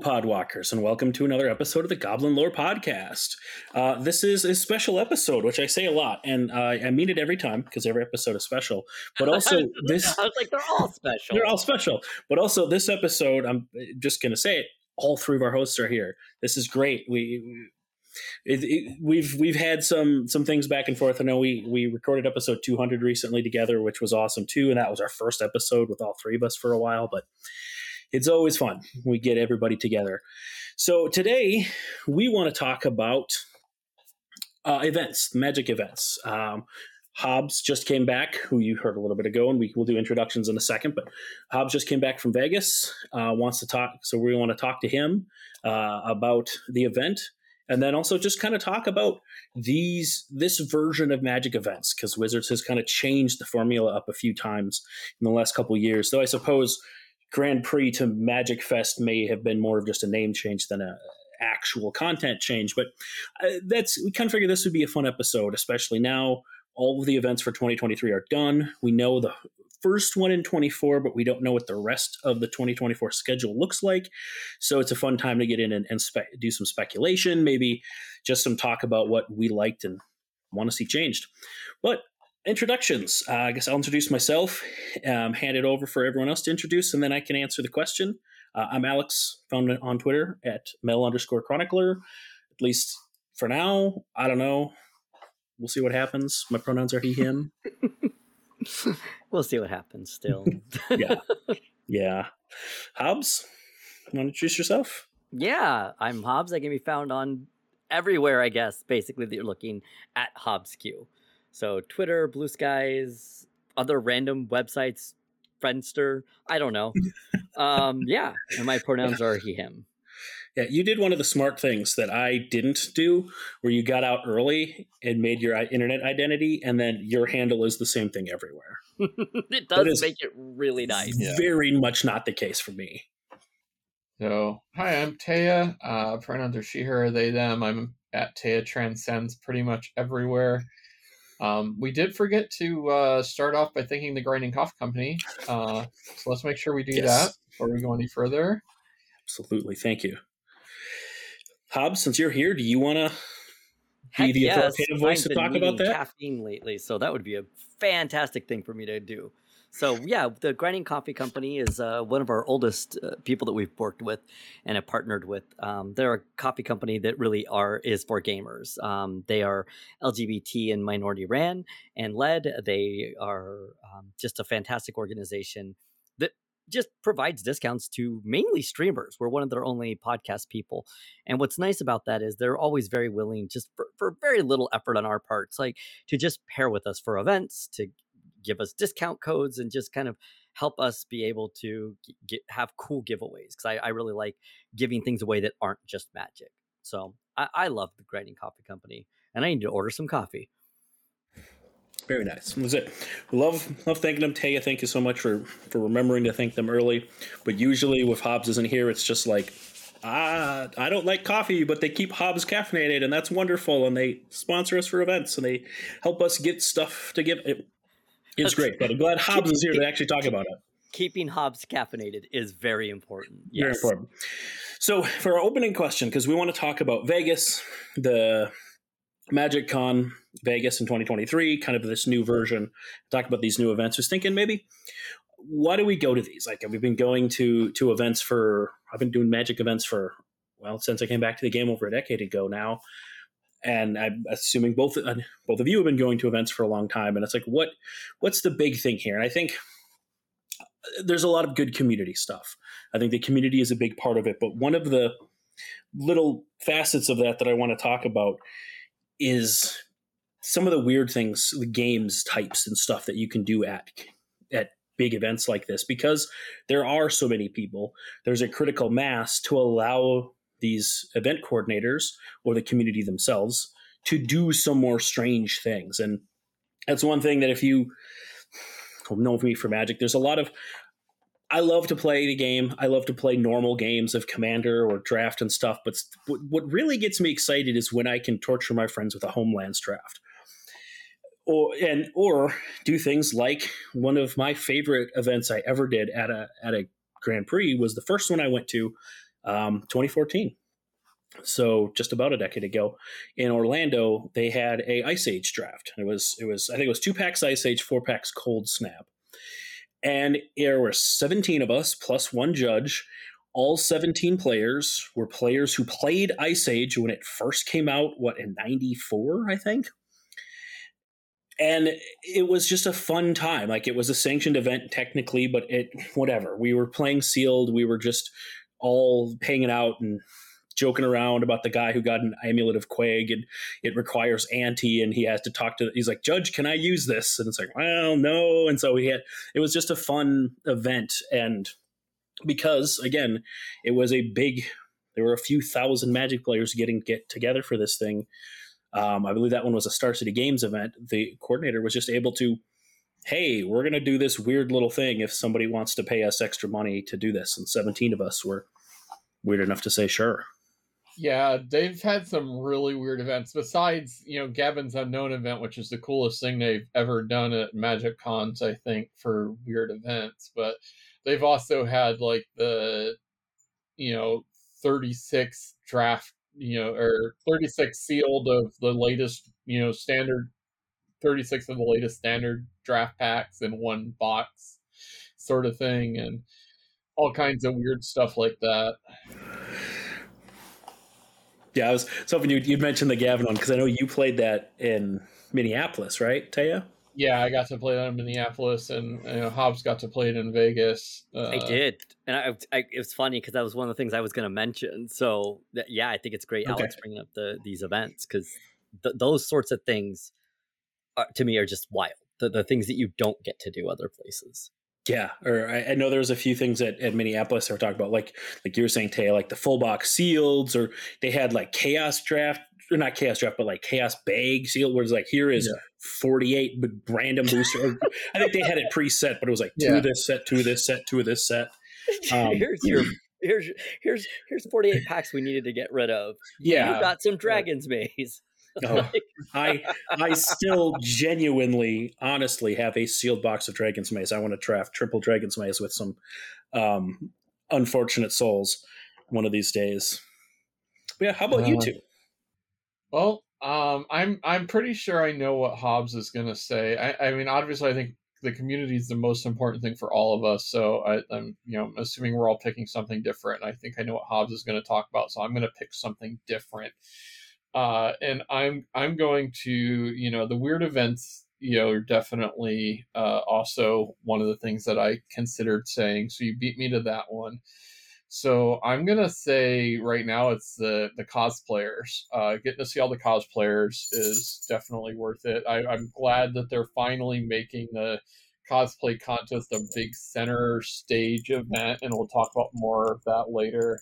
Podwalkers, and welcome to another episode of the Goblin Lore Podcast. Uh, this is a special episode, which I say a lot, and uh, I mean it every time because every episode is special. But also, this I was like, they're all special. they're all special. But also, this episode, I'm just going to say it. All three of our hosts are here. This is great. We. It, it, we've we've had some some things back and forth. I know we we recorded episode 200 recently together, which was awesome too, and that was our first episode with all three of us for a while. But it's always fun. We get everybody together. So today we want to talk about uh, events, magic events. Um, Hobbs just came back, who you heard a little bit ago, and we will do introductions in a second. But Hobbs just came back from Vegas, uh, wants to talk, so we want to talk to him uh, about the event, and then also just kind of talk about these this version of Magic events because Wizards has kind of changed the formula up a few times in the last couple years. Though I suppose Grand Prix to Magic Fest may have been more of just a name change than a actual content change. But uh, that's we kind of figured this would be a fun episode, especially now all of the events for 2023 are done. We know the first one in 24, but we don't know what the rest of the 2024 schedule looks like. So it's a fun time to get in and, and spe- do some speculation, maybe just some talk about what we liked and want to see changed. But introductions. Uh, I guess I'll introduce myself, um, hand it over for everyone else to introduce, and then I can answer the question. Uh, I'm Alex, found on Twitter at Mel underscore chronicler. At least for now, I don't know. We'll see what happens. My pronouns are he, him. we'll see what happens still. yeah. Yeah. Hobbs, you want to introduce yourself? Yeah, I'm Hobbs. I can be found on everywhere, I guess, basically, that you're looking at Hobbs Q. So Twitter, Blue Skies, other random websites, Friendster, I don't know. um, yeah, and my pronouns are he, him. Yeah, you did one of the smart things that I didn't do, where you got out early and made your internet identity, and then your handle is the same thing everywhere. it does make it really nice. Very yeah. much not the case for me. So, hi, I'm Taya. Uh, pronouns are she, her, they, them. I'm at Taya Transcends pretty much everywhere. Um, we did forget to uh, start off by thanking the Grinding Coffee Company. Uh, so let's make sure we do yes. that before we go any further. Absolutely. Thank you. Hobbs, since you're here, do you want to be the yes. authoritative voice to talk about that? Caffeine lately, so that would be a fantastic thing for me to do. So yeah, the Grinding Coffee Company is uh, one of our oldest uh, people that we've worked with and have partnered with. Um, they're a coffee company that really are is for gamers. Um, they are LGBT and minority ran and led. They are um, just a fantastic organization that just provides discounts to mainly streamers. We're one of their only podcast people. And what's nice about that is they're always very willing, just for, for very little effort on our parts, like to just pair with us for events, to give us discount codes and just kind of help us be able to get, have cool giveaways because I, I, really like giving things away that aren't just magic. So I, I love the Grinding Coffee Company, and I need to order some coffee. Very nice. Was it? Love love thanking them. Taya, thank you so much for for remembering to thank them early. But usually, with Hobbs isn't here, it's just like ah, I don't like coffee, but they keep Hobbs caffeinated, and that's wonderful. And they sponsor us for events, and they help us get stuff to give. It, it's great, but I'm glad Hobbs is here to actually talk about it. Keeping Hobbs caffeinated is very important. Yes. Very important. So, for our opening question, because we want to talk about Vegas, the Magic Con Vegas in 2023, kind of this new version, talk about these new events. I was thinking maybe why do we go to these? Like, we've been going to to events for I've been doing Magic events for well since I came back to the game over a decade ago now and I'm assuming both uh, both of you have been going to events for a long time, and it's like, what what's the big thing here? And I think uh, there's a lot of good community stuff. I think the community is a big part of it, but one of the little facets of that that I want to talk about is some of the weird things, the games types and stuff that you can do at at big events like this because there are so many people. There's a critical mass to allow these event coordinators or the community themselves to do some more strange things. And that's one thing that if you know me for Magic, there's a lot of I love to play the game. I love to play normal games of Commander or Draft and stuff. But what really gets me excited is when I can torture my friends with a Homelands draft, or and or do things like one of my favorite events I ever did at a at a Grand Prix was the first one I went to um, 2014. So just about a decade ago, in Orlando, they had a Ice Age draft. It was it was I think it was two packs Ice Age, four packs Coldsnap, and there were 17 of us plus one judge. All 17 players were players who played Ice Age when it first came out. What in '94, I think and it was just a fun time like it was a sanctioned event technically but it whatever we were playing sealed we were just all hanging out and joking around about the guy who got an amulet of Quoz and it requires ante and he has to talk to he's like judge can i use this and it's like well no and so he had it was just a fun event and because again it was a big there were a few thousand magic players getting get together for this thing um, I believe that one was a Star City Games event. The coordinator was just able to, hey, we're going to do this weird little thing if somebody wants to pay us extra money to do this. And 17 of us were weird enough to say sure. Yeah, they've had some really weird events besides, you know, Gavin's Unknown event, which is the coolest thing they've ever done at Magic Cons, I think, for weird events. But they've also had like the, you know, 36 draft you know, or 36 sealed of the latest, you know, standard 36 of the latest standard draft packs in one box sort of thing and all kinds of weird stuff like that. Yeah, I was hoping you'd, you'd mention the Gavin one because I know you played that in Minneapolis, right, Taya? yeah, I got to play that in Minneapolis, and you know, Hobbs got to play it in Vegas. Uh, I did, and I, I, it was funny because that was one of the things I was going to mention. So yeah, I think it's great okay. Alex bringing up the these events because th- those sorts of things are, to me are just wild. The, the things that you don't get to do other places. Yeah, or I, I know there was a few things at, at Minneapolis that were talking about, like like you were saying, Tay, like the full box seals, or they had like chaos draft or not chaos draft, but like chaos bag seal, where it's like here is yeah. 48 random booster. I think they had it preset, but it was like two yeah. of this set, two of this set, two of this set. Um, here's your here's here's here's 48 packs we needed to get rid of. Yeah, you got some Dragon's Maze. Oh, I I still genuinely, honestly have a sealed box of Dragon's Maze. I want to draft triple Dragon's Maze with some um, unfortunate souls one of these days. But yeah, how about uh, you two? Well, um, I'm I'm pretty sure I know what Hobbs is going to say. I, I mean, obviously, I think the community is the most important thing for all of us. So I, am you know assuming we're all picking something different. I think I know what Hobbs is going to talk about, so I'm going to pick something different. Uh, and I'm I'm going to you know the weird events you know are definitely uh, also one of the things that I considered saying. So you beat me to that one. So I'm gonna say right now it's the the cosplayers. Uh, getting to see all the cosplayers is definitely worth it. I, I'm glad that they're finally making the cosplay contest a big center stage event, and we'll talk about more of that later.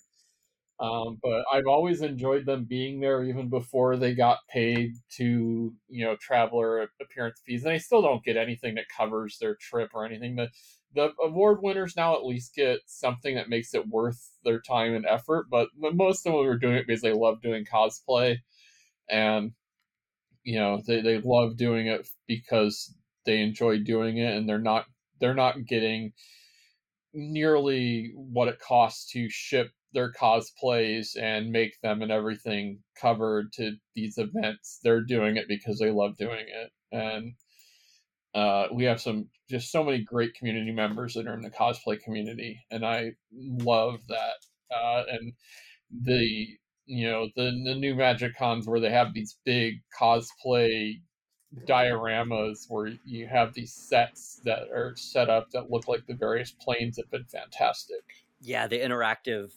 Um, but I've always enjoyed them being there even before they got paid to, you know, traveler appearance fees. And I still don't get anything that covers their trip or anything. The the award winners now at least get something that makes it worth their time and effort. But most of them are doing it because they love doing cosplay, and you know they, they love doing it because they enjoy doing it, and they're not they're not getting nearly what it costs to ship their cosplays and make them and everything covered to these events. They're doing it because they love doing it, and uh, we have some just so many great community members that are in the cosplay community, and I love that. Uh, and the you know the the new Magic Cons where they have these big cosplay dioramas where you have these sets that are set up that look like the various planes have been fantastic. Yeah, the interactive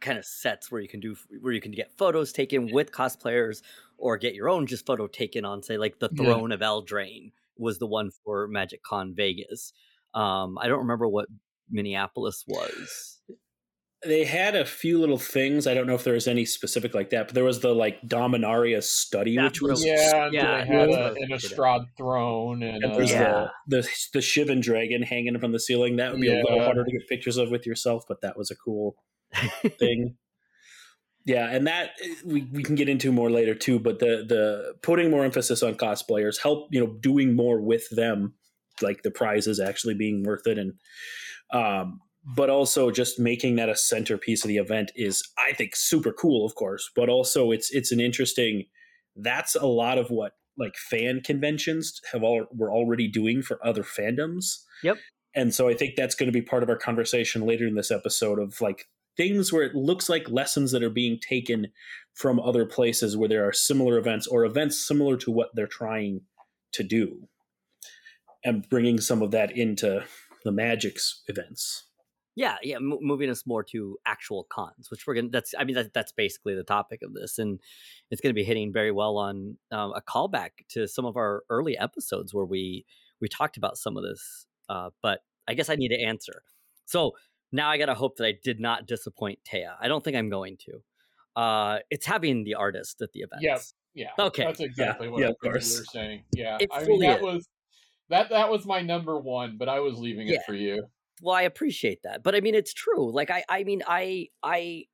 kind of sets where you can do where you can get photos taken with cosplayers or get your own just photo taken on say like the throne yeah. of Eldraine was the one for Magic Con Vegas. Um, I don't remember what Minneapolis was. They had a few little things. I don't know if there was any specific like that, but there was the like Dominaria study, That's which was yeah, yeah, they had a, an Estrad throne, and, and uh, yeah. the, the the Shivan dragon hanging from the ceiling. That would be yeah. a little harder to get pictures of with yourself, but that was a cool thing. Yeah, and that we, we can get into more later too. But the the putting more emphasis on cosplayers help you know doing more with them, like the prizes actually being worth it, and um, but also just making that a centerpiece of the event is i think super cool of course but also it's it's an interesting that's a lot of what like fan conventions have all were already doing for other fandoms yep and so i think that's going to be part of our conversation later in this episode of like things where it looks like lessons that are being taken from other places where there are similar events or events similar to what they're trying to do and bringing some of that into the magic's events. Yeah yeah m- moving us more to actual cons which we're gonna that's i mean that, that's basically the topic of this and it's gonna be hitting very well on um, a callback to some of our early episodes where we we talked about some of this uh, but i guess i need to answer. So now i gotta hope that i did not disappoint Taya. i don't think i'm going to. Uh it's having the artist at the event yeah yeah. Okay. That's exactly yeah, what yeah, I you were saying. Yeah. It i mean that is. was that that was my number one but i was leaving it for you. Well i appreciate that but i mean it's true. Like i i mean i i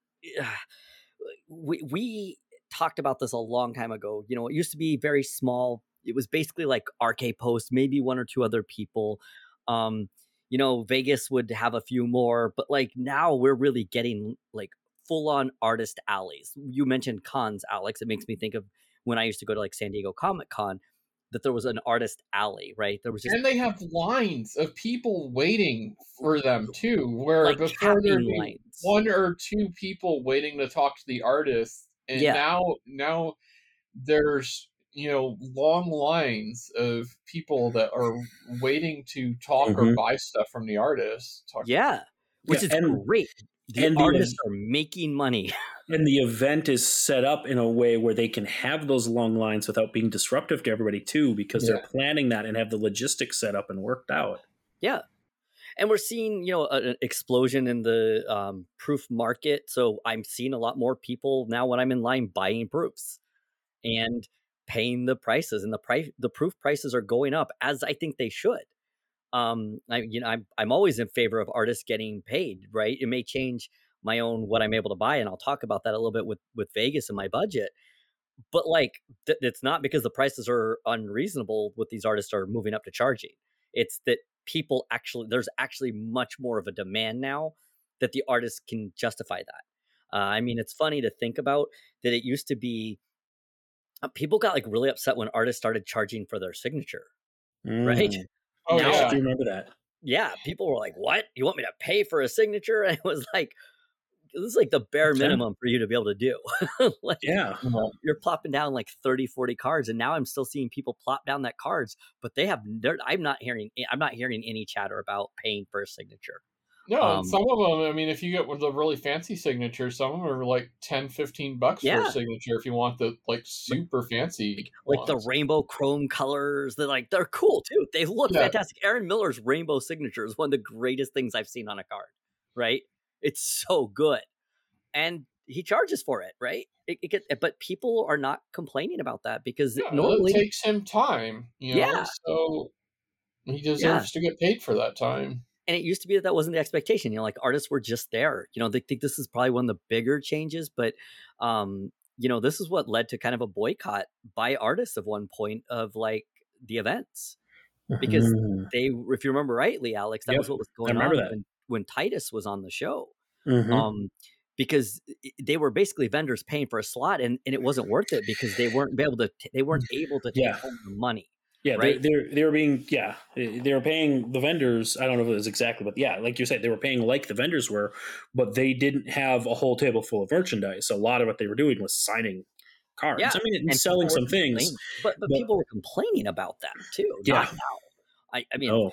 we we talked about this a long time ago. You know it used to be very small. It was basically like rk post maybe one or two other people. Um you know vegas would have a few more but like now we're really getting like full on artist alleys you mentioned cons alex it makes me think of when i used to go to like san diego comic con that there was an artist alley right there was just and they have lines of people waiting for them too where like before there'd be lines. one or two people waiting to talk to the artist and Yeah. now now there's you know long lines of people that are waiting to talk or Mhm. buy stuff from the artist talk Yeah, which Yeah, is and- great. The and the- artists are making money. and the event is set up in a way where they can have those long lines without being disruptive to everybody too because they're planning that and have the logistics set up and worked out yeah, and we're seeing you know an explosion in the um, proof market. So I'm seeing a lot more people now when I'm in line buying proofs and paying the prices, and the price the proof prices are going up as I think they should. Um, I you know I'm I'm always in favor of artists getting paid. Right, it may change my own what I'm able to buy, and I'll talk about that a little bit with with Vegas and my budget. but like th- it's not because the prices are unreasonable what these artists are moving up to charging it's that people actually there's actually much more of a demand now that the artists can justify that uh, i mean it's funny to think about that it used to be people got like really upset when artists started charging for their signature right? Mm. oh Now- I yeah do remember that. Yeah people were like what? You want me to pay for a signature? And it was like this is like the bare Okay. minimum for you to be able to do. Like yeah. You're plopping down like 30 40 cards and now i'm still seeing people plop down that cards but they have i'm not hearing i'm not hearing any chatter about paying for a signature no um, some of them i mean if you get one of the really fancy signatures some of them are like 10 15 bucks for a signature if you want the like super fancy like the rainbow chrome colors they're like they're cool too they look Yeah. fantastic. Aaron miller's rainbow signature is one of the greatest things i've seen on a card right? It's so good and he charges for it right? It, it get, but people are not complaining about that because Yeah, normally it takes him time you know Yeah. so he deserves to get paid for that time and it used to be that that wasn't the expectation. You know, like artists were just there. You know, they think this is probably one of the bigger changes, but um, you know, this is what led to kind of a boycott by artists of one point of like the events because Mhm. they, if you remember rightly, Alex, that Yep, was what was going on when, when Titus was on the show. Mhm. Um, because they were basically vendors paying for a slot, and, and it wasn't worth it because they weren't able to they weren't able to take Yeah. home the money. Yeah right? they, they're they were being yeah they were paying the vendors i don't know if it was exactly but yeah like you said they were paying like the vendors were but they didn't have a whole table full of merchandise a lot of what they were doing was signing cards Yeah, i mean and, selling some things but but, but- people were complaining about them too. Yeah. I, I mean, oh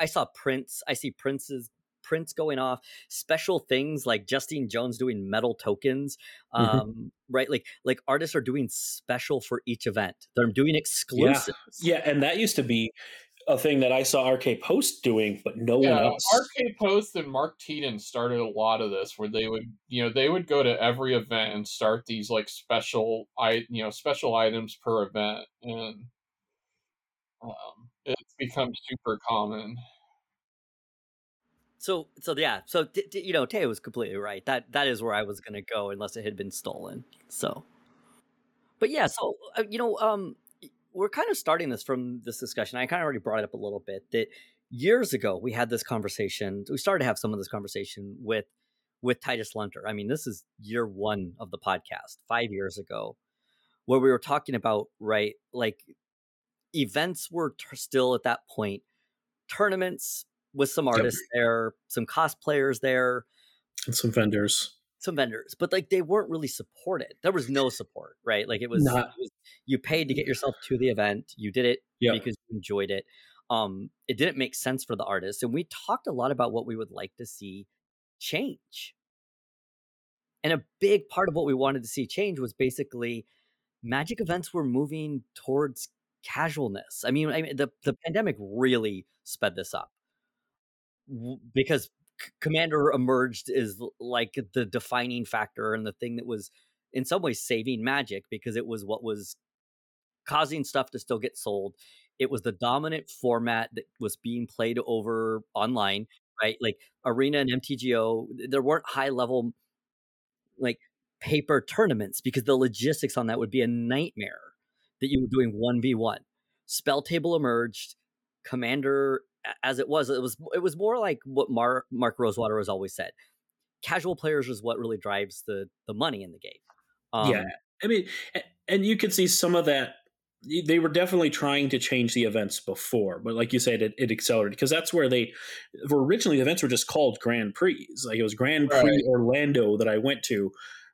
I saw Prince. I see Prince's Prince going off. Special things like Justine Jones doing metal tokens. Mhm. Um, right, like like artists are doing special for each event. They're doing exclusives. yeah and that used to be a thing that i saw rk post doing but no one else RK Post and Mark Tedin started a lot of this, where they would, you know, they would go to every event and start these like special, i, you know, special items per event, and um, it's become super common. So so yeah. So d- d- you know, Teo was completely right. That that is where I was going to go unless it had been stolen. So, but yeah. So uh, you know, um, we're kind of starting this from this discussion. I kind of already brought it up a little bit that years ago we had this conversation. We started to have some of this conversation with with Titus Lunter. I mean, this is year one of the podcast, five years ago, where we were talking about right, like events were t- still at that point, tournaments with some artists yep. there, some cosplayers there, and some vendors some vendors, but like they weren't really supported. There was no support, right? Like it was, Not, it was you paid to get yourself to the event. You did it yep. because you enjoyed it. Um, it didn't make sense for the artists, and we talked a lot about what we would like to see change. And a big part of what we wanted to see change was basically magic events were moving towards casualness. I mean, I mean the the pandemic really sped this up because Commander emerged is like the defining factor and the thing that was in some ways saving Magic because it was what was causing stuff to still get sold. It was the dominant format that was being played over online, right? Like Arena and MTGO, there weren't high level like paper tournaments because the logistics on that would be a nightmare that you were doing 1v1. SpellTable emerged, Commander as it was, it was it was more like what Mark Mark Rosewater has always said. Casual players is what really drives the the money in the game. Um, yeah, I mean, and you could see some of that. They were definitely trying to change the events before, but like you said, it, it accelerated because that's where they were originally. The events were just called Grand Prix. Like it was Grand Prix right. Orlando that I went to,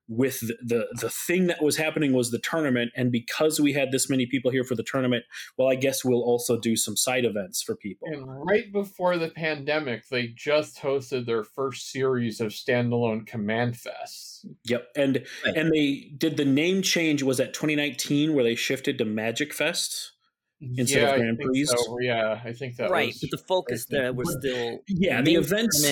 with the, the, the thing that was happening was the tournament and because we had this many people here for the tournament well i guess we'll also do some side events for people and right before the pandemic they just hosted their first series of standalone command fests yep and right. and they did the name change was at 2019 where they shifted to magic fest instead yeah, of Grand Prix. So. Yeah, I think that right. Was, but the focus there was still yeah. The events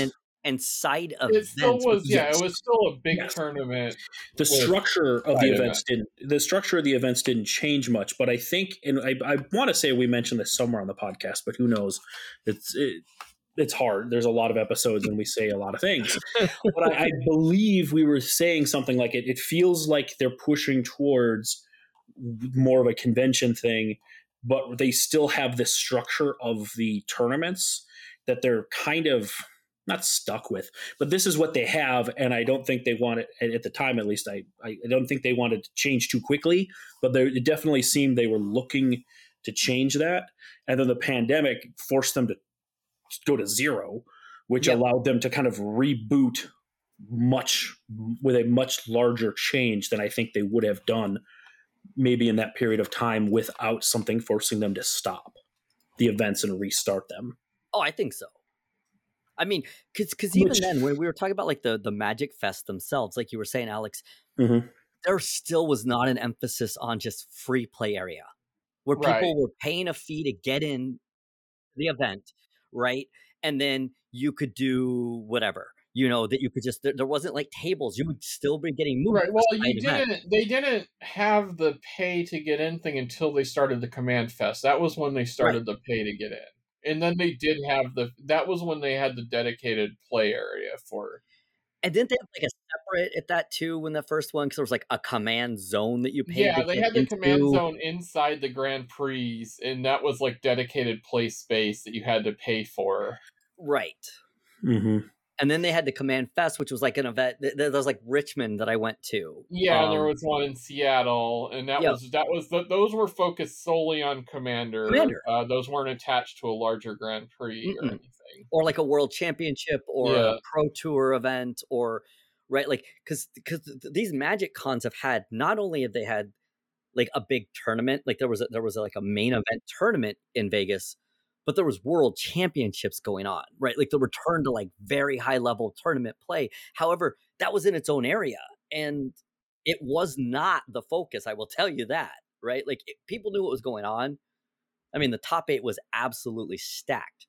and side of it still was yeah it was still a big yes. tournament the structure of the events event. didn't the structure of the events didn't change much but i think and i, I want to say we mentioned this somewhere on the podcast but who knows it's it, it's hard there's a lot of episodes and we say a lot of things but I, I believe we were saying something like it it feels like they're pushing towards more of a convention thing but they still have this structure of the tournaments that they're kind of not stuck with, but this is what they have, and I don't think they want it at the time. At least I I don't think they wanted to change too quickly, but they, it definitely seemed they were looking to change that, and then the pandemic forced them to go to zero, which yep. allowed them to kind of reboot much with a much larger change than I think they would have done maybe in that period of time without something forcing them to stop the events and restart them. Oh, I think so. I mean, because because even Which, then, when we were talking about like the the Magic Fest themselves, like you were saying, Alex, mm-hmm. there still was not an emphasis on just free play area, where people right. were paying a fee to get in the event, right? And then you could do whatever you know that you could just there, there, wasn't like tables you would still be getting moved right well you didn't they didn't have the pay to get in thing until they started the command fest that was when they started right. the pay to get in and then they did have the that was when they had the dedicated play area for and didn't they have like a separate at that too when the first one because there was like a command zone that you paid yeah they had the into. command zone inside the grand prix and that was like dedicated play space that you had to pay for. Right. Mm-hmm and then they had the Command Fest, which was like an event. There was like Richmond that I went to. Yeah, um, there was one in Seattle, and that was that was the, those were focused solely on Commander. Commander. Uh, those weren't attached to a larger Grand Prix Mm-mm. or anything, or like a World Championship or yeah. a Pro Tour event, or right, like because because these Magic cons have had not only have they had like a big tournament, like there was a, there was a, like a main event tournament in Vegas but there was world championships going on, right? Like the return to mm-hmm. like very high level tournament play. However, that was in its own area and it was not the focus. I will tell you that, right? Like it, people knew what was going on. I mean, the top eight was absolutely stacked,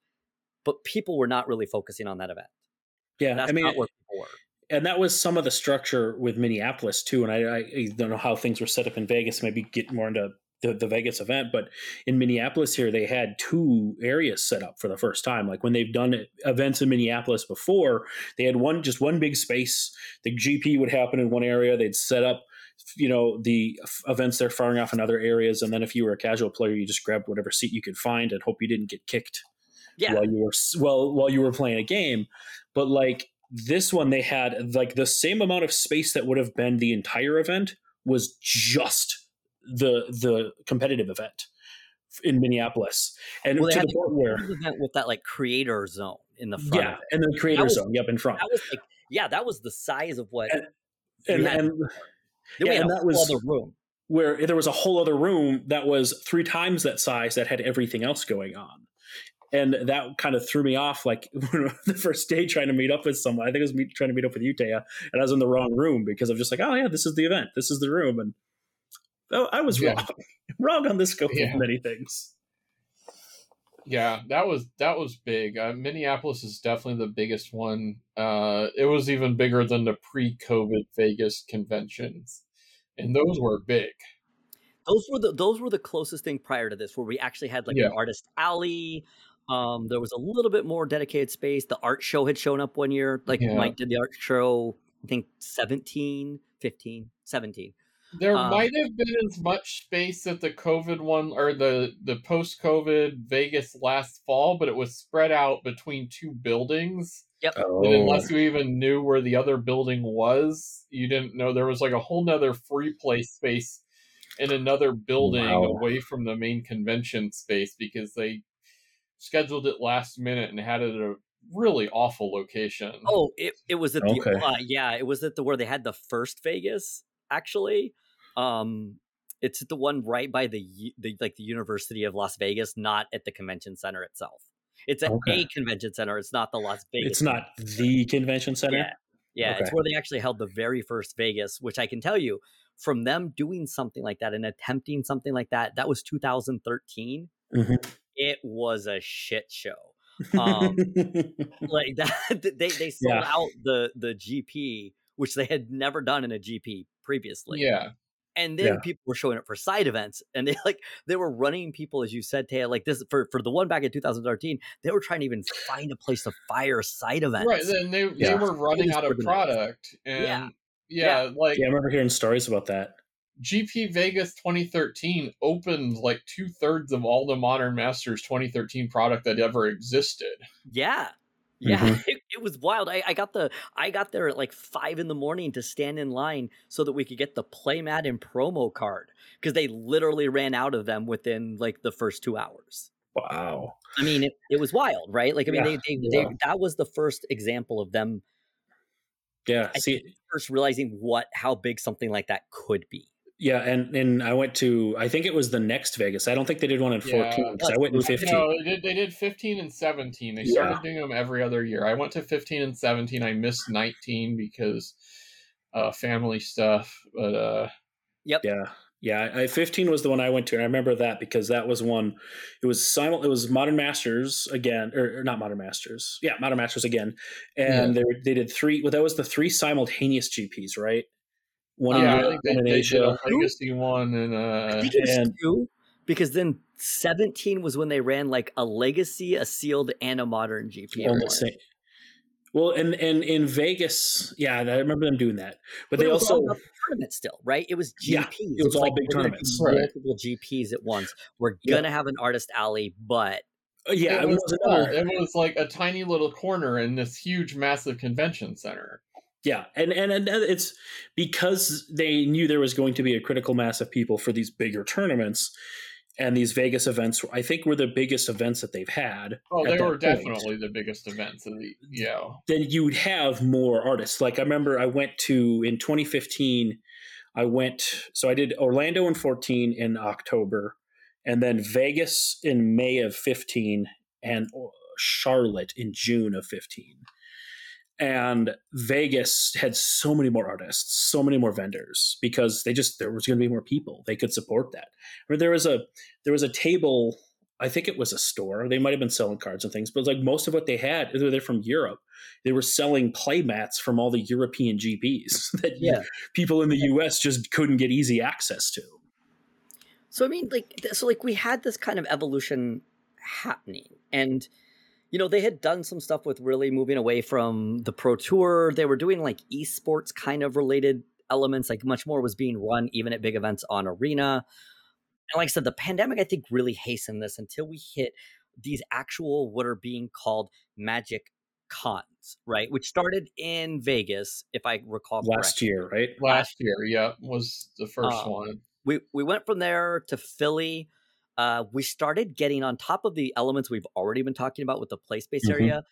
but people were not really focusing on that event. Yeah, That's I mean, and that was some of the structure with Minneapolis too. And I, I, don't know how things were set up in Vegas. Maybe get more into the, the Vegas event, but in Minneapolis here, they had two areas set up for the first time. Like when they've done events in Minneapolis before, they had one, just one big space. The GP would happen in one area. They'd set up, you know, the events they're firing off in other areas. And then if you were a casual player, you just grabbed whatever seat you could find and hope you didn't get kicked yeah. while you were well while you were playing a game. But like this one, they had like the same amount of space that would have been the entire event was just the the competitive event in Minneapolis, and well, to the point where event with that like creator zone in the front. Yeah, and the creator was, zone, yep, in front. That was like, yeah, that was the size of what. And and, and, yeah, and that was the room where there was a whole other room that was three times that size that had everything else going on. And that kind of threw me off. Like the first day trying to meet up with someone, I think it was me trying to meet up with you, Taya, and I was in the wrong room because I'm just like, oh yeah, this is the event, this is the room, and oh, I was yeah. wrong, wrong on the scope yeah. of many things. Yeah, that was that was big. Uh, Minneapolis is definitely the biggest one. Uh, it was even bigger than the pre-COVID Vegas conventions and those were big. Those were the those were the closest thing prior to this, where we actually had like yeah. an artist alley. Um, there was a little bit more dedicated space. The art show had shown up one year. Like yeah. Mike did the art show, I think 17, 15, 17. There um, might have been as much space at the COVID one or the the post COVID Vegas last fall, but it was spread out between two buildings. Yep. Oh. And unless you even knew where the other building was, you didn't know there was like a whole nother free play space in another building wow. away from the main convention space because they scheduled it last minute and had it at a really awful location. Oh, it, it was at the okay. uh, yeah, it was at the where they had the first Vegas actually. Um it's the one right by the the like the University of Las Vegas, not at the convention center itself. It's at okay. a convention center. It's not the Las Vegas. It's not the convention center. Yeah, yeah. Okay. It's where they actually held the very first Vegas, which I can tell you from them doing something like that and attempting something like that. That was 2013. Mm-hmm. It was a shit show. Um, like that, they they sold yeah. out the the GP, which they had never done in a GP previously. Yeah. And then yeah. people were showing up for side events, and they like they were running people, as you said, Taya, like this for for the one back in 2013. They were trying to even find a place to fire side events. Right, and they yeah. they were running out of product, and yeah. yeah, like yeah, I remember hearing stories about that. GP Vegas 2013 opened like two thirds of all the Modern Masters 2013 product that ever existed. Yeah, yeah, mm-hmm. it, it, was wild. I, I, got the I got there at like five in the morning to stand in line so that we could get the playmat and promo card because they literally ran out of them within like the first two hours. Wow. I mean, it, it was wild, right? Like, I mean, yeah. they, they, yeah. they, that was the first example of them. Yeah. I see, first realizing what how big something like that could be. Yeah, and and I went to I think it was the next Vegas. I don't think they did one in yeah, fourteen because I went in fifteen. No, they did, they did fifteen and seventeen. They started yeah. doing them every other year. I went to fifteen and seventeen. I missed nineteen because uh, family stuff. But uh, yep, yeah, yeah. I, fifteen was the one I went to, and I remember that because that was one. It was simul. It was Modern Masters again, or, or not Modern Masters. Yeah, Modern Masters again, and yeah. they they did three. Well, that was the three simultaneous GPs, right? One yeah, in, I think they, in they Asia. did a legacy one, and uh, I think it was and, two because then 17 was when they ran like a legacy, a sealed, and a modern GP. Well, and and in Vegas, yeah, I remember them doing that. But, but they also tournament still, right? It was GPs. Yeah, it was, it was all like, big tournaments. Multiple GPs at once. We're gonna yeah. have an artist alley, but uh, yeah, it was, it was, it was like a tiny little corner in this huge, massive convention center. Yeah, and, and and it's because they knew there was going to be a critical mass of people for these bigger tournaments, and these Vegas events. I think were the biggest events that they've had. Oh, they were definitely the biggest events. Of the, yeah. Then you would have more artists. Like I remember, I went to in 2015. I went so I did Orlando in 14 in October, and then Vegas in May of 15, and uh, Charlotte in June of 15 and Vegas had so many more artists, so many more vendors because they just there was going to be more people. They could support that. I mean, there was a there was a table. I think it was a store. They might have been selling cards and things, but like most of what they had, they're from Europe. They were selling play mats from all the European GPs that yeah. people in the US just couldn't get easy access to. So I mean, like, so like we had this kind of evolution happening, and you know, they had done some stuff with really moving away from the pro tour. They were doing like esports kind of related elements, like much more was being run even at big events on Arena. And like I said, the pandemic, I think, really hastened this until we hit these actual what are being called magic cons, right? Which started in Vegas, if I recall last correctly. year, right? Last year, yeah, was the first um, one. We we went from there to Philly. Uh, we started getting on top of the elements we've already been talking about with the play space mm-hmm. area,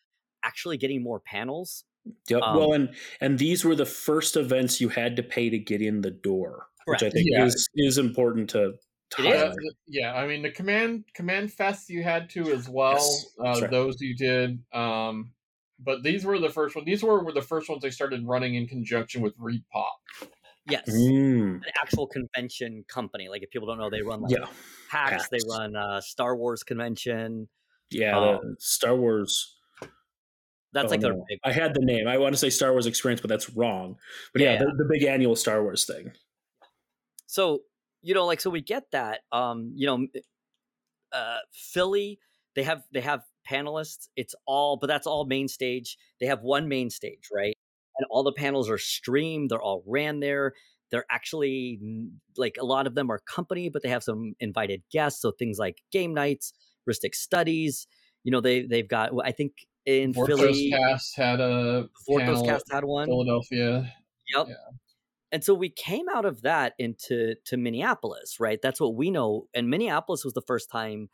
actually getting more panels. Yep. Um, well, and and these were the first events you had to pay to get in the door, correct. which I think yeah. is is important to yeah, yeah, I mean the command command fest you had to as well. Yes, uh, right. Those you did. Um, but these were the first one. These were, were the first ones they started running in conjunction with ReedPop. Yes, mm. an actual convention company. Like if people don't know, they run like yeah. PAX, They run uh, Star Wars convention. Yeah, um, Star Wars. That's oh, like no. big. I had the name. I want to say Star Wars Experience, but that's wrong. But yeah, yeah the, the big annual Star Wars thing. So you know, like so we get that. Um, you know, uh, Philly they have they have panelists. It's all, but that's all main stage. They have one main stage, right? And all the panels are streamed. They're all ran there. They're actually like a lot of them are company, but they have some invited guests. So things like game nights, Rhystic Studies. You know, they they've got. I think in Vorthos Philly, Cast had a Vorthos Cast had one. Philadelphia. Yep. Yeah. And so we came out of that into to Minneapolis, right? That's what we know. And Minneapolis was the first time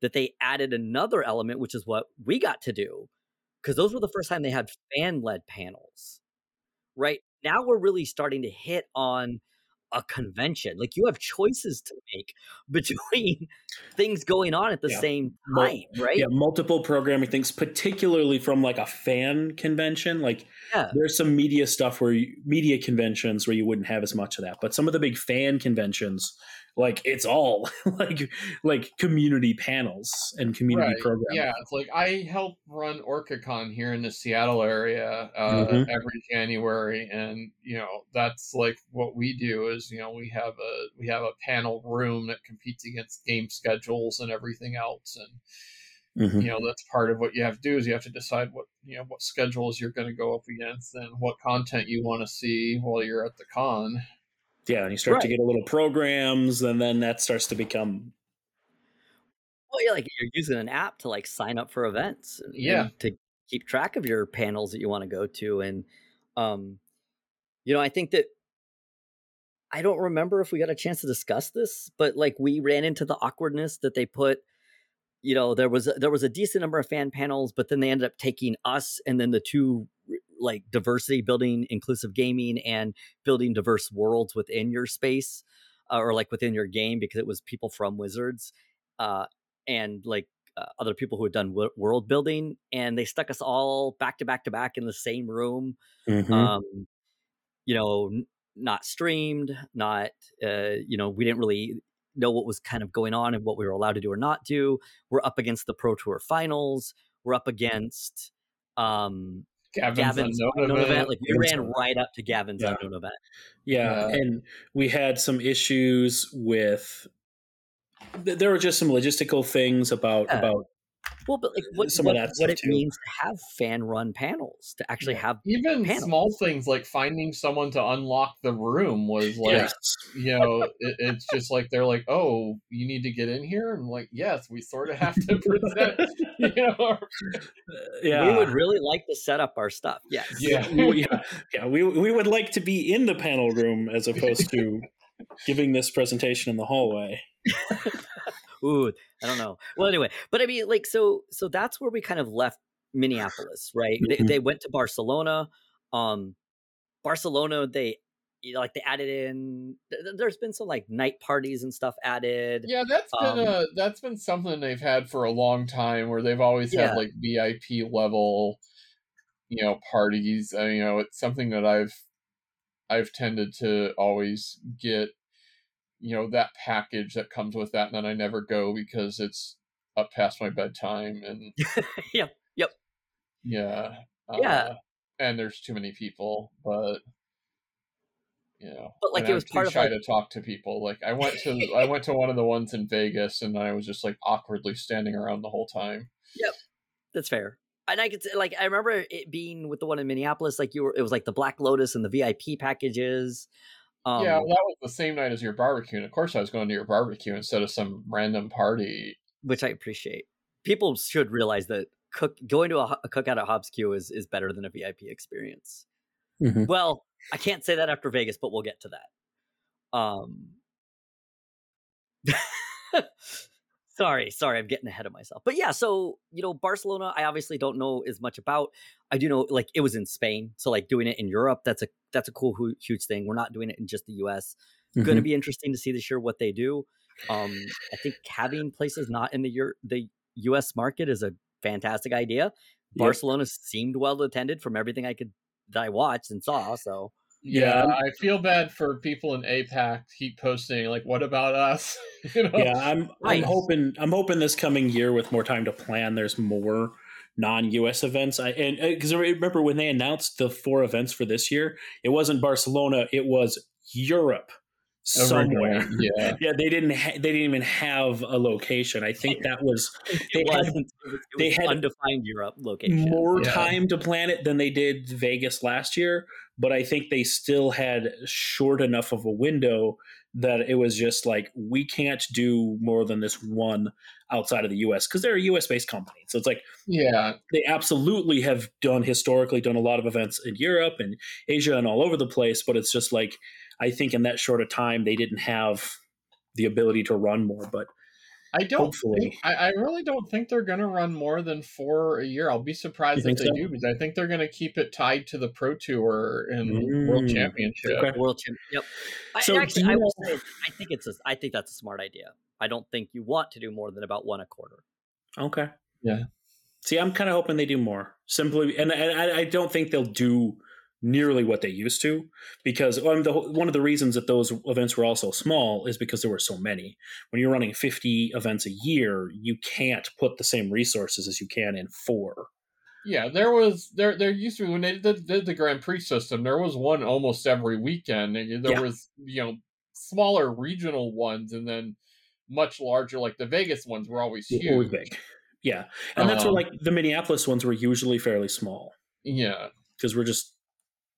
that they added another element, which is what we got to do, because those were the first time they had fan led panels, right? Now we're really starting to hit on a convention. Like you have choices to make between things going on at the yeah. same time, right? Yeah, multiple programming things, particularly from like a fan convention. Like yeah. there's some media stuff where you, media conventions where you wouldn't have as much of that, but some of the big fan conventions like it's all like like community panels and community right. programs. Yeah, it's like I help run OrcaCon here in the Seattle area uh, mm-hmm. every January, and you know that's like what we do is you know we have a we have a panel room that competes against game schedules and everything else, and. Mm-hmm. You know that's part of what you have to do is you have to decide what you know what schedules you're going to go up against and what content you want to see while you're at the con yeah, and you start right. to get a little programs, and then that starts to become. Well, yeah, like you're using an app to like sign up for events. Yeah. to keep track of your panels that you want to go to, and um, you know, I think that I don't remember if we got a chance to discuss this, but like we ran into the awkwardness that they put. You know, there was there was a decent number of fan panels, but then they ended up taking us and then the two like diversity building inclusive gaming and building diverse worlds within your space uh, or like within your game because it was people from wizards uh, and like uh, other people who had done w- world building and they stuck us all back to back to back in the same room mm-hmm. um, you know n- not streamed not uh, you know we didn't really know what was kind of going on and what we were allowed to do or not do we're up against the pro tour finals we're up against um Gavin's, Gavin's unknown, unknown event. event. Like we ran right up to Gavin's yeah. unknown event. Yeah, yeah, and we had some issues with. There were just some logistical things about yeah. about well, but like what, uh, Some what, of that what it too. means to have fan run panels, to actually have even panels. small things like finding someone to unlock the room was like, yes. you know, it, it's just like they're like, oh, you need to get in here, and like, yes, we sort of have to present, you know. Yeah, we would really like to set up our stuff. Yes, yeah, yeah, yeah. We we would like to be in the panel room as opposed to giving this presentation in the hallway. Ooh, I don't know. Well, anyway, but I mean, like, so so that's where we kind of left Minneapolis, right? Mm-hmm. They, they went to Barcelona. Um, Barcelona, they you know, like they added in. There's been some like night parties and stuff added. Yeah, that's been um, a that's been something they've had for a long time, where they've always yeah. had like VIP level, you know, parties. Uh, you know, it's something that I've I've tended to always get you know that package that comes with that and then i never go because it's up past my bedtime and yep yep yeah yeah uh, and there's too many people but you know but like it was part shy of like... to talk to people like i went to i went to one of the ones in vegas and i was just like awkwardly standing around the whole time yep that's fair and I could say, like I remember it being with the one in Minneapolis, like you were, it was like the Black Lotus and the VIP packages. Um, yeah, well, that was the same night as your barbecue, and of course, I was going to your barbecue instead of some random party. Which I appreciate. people should realize that cook going to a, a cookout at Hobbs Q is is better than a VIP experience. Mm-hmm. Well, I can't say that after Vegas, but we'll get to that. Um, sorry, sorry, I'm getting ahead of myself. But yeah, so you know, Barcelona, I obviously don't know as much about. I do know, like, it was in Spain, so like doing it in Europe, that's a that's a cool, huge thing. We're not doing it in just the U.S. Mm-hmm. Going to be interesting to see this year what they do. Um, I think having places not in the Euro- the U.S. market is a fantastic idea. Barcelona seemed well attended from everything I could that I watched and saw. So yeah, yeah, I feel bad for people in APAC keep posting like, "What about us?" you know? Yeah, I'm I'm hoping I'm hoping this coming year with more time to plan, there's more non-US events. I and because uh, I remember when they announced the four events for this year, it wasn't Barcelona, it was Europe somewhere. Yeah, yeah. They didn't. Ha- they didn't even have a location. I think that was they had it was they had undefined Europe location. More yeah. time to plan it than they did Vegas last year, but I think they still had short enough of a window that it was just like we can't do more than this one outside of the US because they're a US based company. So it's like yeah, they absolutely have done historically done a lot of events in Europe and Asia and all over the place, but it's just like I think in that short of time they didn't have the ability to run more. But I don't hopefully, think, I, I, really don't think they're going to run more than four a year. I'll be surprised if they so? do because I think they're going to keep it tied to the Pro Tour and mm. World Championship. Okay. World Championship. Yep. So I, actually, I will say, I think it's a, I think that's a smart idea. I don't think you want to do more than about one a quarter. Okay. Yeah. See, I'm kind of hoping they do more. Simply, and, and I, I don't think they'll do nearly what they used to because one of, the, one of the reasons that those events were also small is because there were so many. When you're running 50 events a year you can't put the same resources as you can in four. Yeah there was there there used to be when they did, did the grand prix system there was one almost every weekend there yeah. was you know smaller regional ones and then much larger like the vegas ones were always huge always big. Yeah. And that's um, where like the minneapolis ones were usually fairly small. Yeah. Because we're just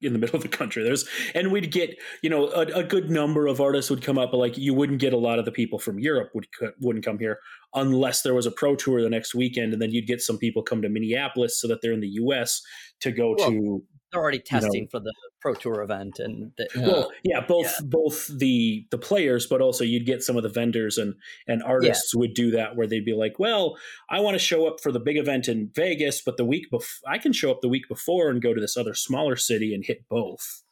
in the middle of the country. There's and we'd get you know a, a, good number of artists would come up, but like you wouldn't get a lot of the people from Europe would wouldn't come here unless there was a pro tour the next weekend, and then you'd get some people come to Minneapolis so that they're in the U.S. to go well, to they're already testing you know, for the pro tour event and the, well yeah both yeah. both the the players but also you'd get some of the vendors and and artists yeah. would do that where they'd be like well i want to show up for the big event in vegas but the week before i can show up the week before and go to this other smaller city and hit both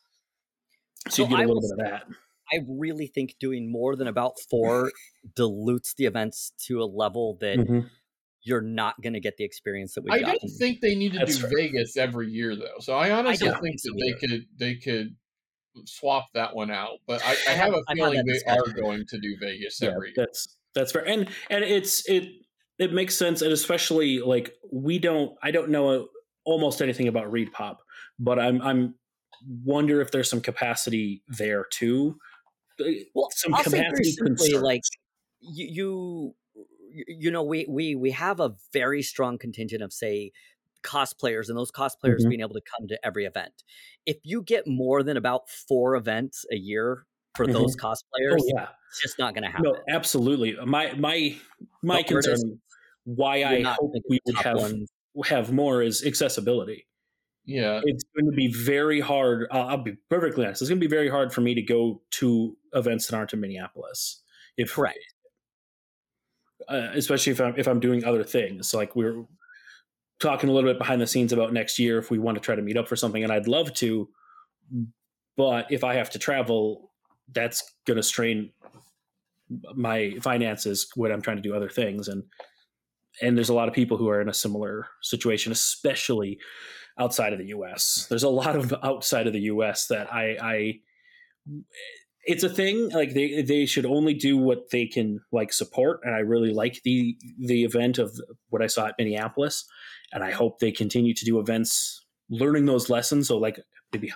so, so you get a little bit of that I really think doing more than about four dilutes the events to a level that mm-hmm you're not going to get the experience that we. I don't think they need to That's do fair. Vegas every year though. So I honestly I think that they could they could swap that one out. But I, I have a feeling they are going to do Vegas yeah, every. Year. That's that's fair, and and it's it it makes sense, and especially like we don't I don't know almost anything about ReedPop, but I'm I'm wonder if there's some capacity there too. Well, some I'll capacity simply, like you, you you know we we we have a very strong contingent of say cosplayers and those cosplayers mm-hmm. being able to come to every event if you get more than about four events a year for mm-hmm. those oh, cosplayers oh, yeah. it's just not going to happen no absolutely my my my concern why i hope we would have ones. have more is accessibility yeah it's going to be very hard uh, i'll be perfectly honest it's going to be very hard for me to go to events that aren't in minneapolis if correct uh, especially if I'm if I'm doing other things. Like we're talking a little bit behind the scenes about next year if we want to try to meet up for something, and I'd love to, but if I have to travel, that's going to strain my finances when I'm trying to do other things and and there's a lot of people who are in a similar situation especially outside of the US there's a lot of outside of the US that I I it's a thing like they they should only do what they can like support and i really like the the event of what i saw at minneapolis and i hope they continue to do events learning those lessons so like maybe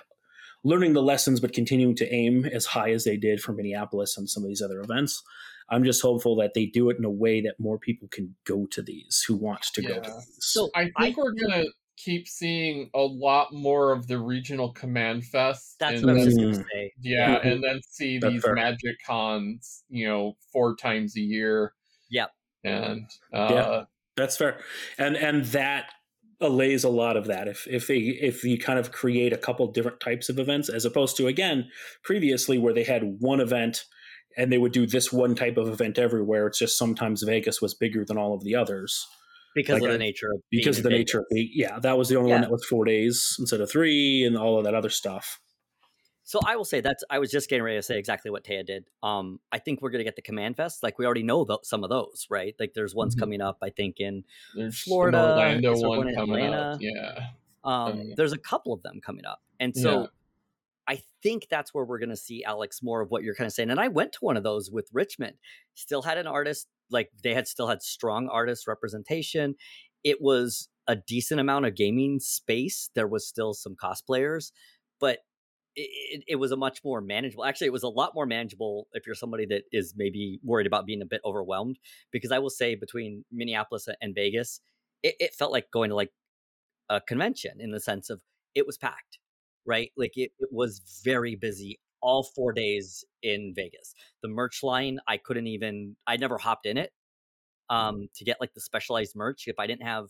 learning the lessons but continuing to aim as high as they did for minneapolis and some of these other events i'm just hopeful that they do it in a way that more people can go to these who want to yeah. go to these so i think I, we're gonna keep seeing a lot more of the regional command fest. That's what I was going to say. Yeah, mm-hmm. and then see That's these fair. magic cons, you know, four times a year. Yep. And uh, yeah. That's fair, and and that allays a lot of that if if they, if you kind of create a couple different types of events as opposed to again previously where they had one event and they would do this one type of event everywhere it's just sometimes vegas was bigger than all of the others because like of the nature of because of the nature of the yeah that was the only yeah. one that was four days instead of three and all of that other stuff so I will say that's I was just getting ready to say exactly what Taya did. Um, I think we're gonna get the Command Fest. Like we already know th- some of those, right? Like there's ones mm-hmm. coming up. I think in there's Florida, Orlando one, one coming Atlanta. up. Yeah. Um, yeah. there's a couple of them coming up, and so yeah. I think that's where we're gonna see Alex more of what you're kind of saying. And I went to one of those with Richmond. Still had an artist like they had still had strong artist representation. It was a decent amount of gaming space. There was still some cosplayers, but it, it, was a much more manageable. Actually, it was a lot more manageable if you're somebody that is maybe worried about being a bit overwhelmed. Because I will say, between Minneapolis and Vegas, it, it felt like going to like a convention in the sense of it was packed, right? Like it, it was very busy all four days in Vegas. The merch line, I couldn't even. I never hopped in it um, to get like the specialized merch if I didn't have.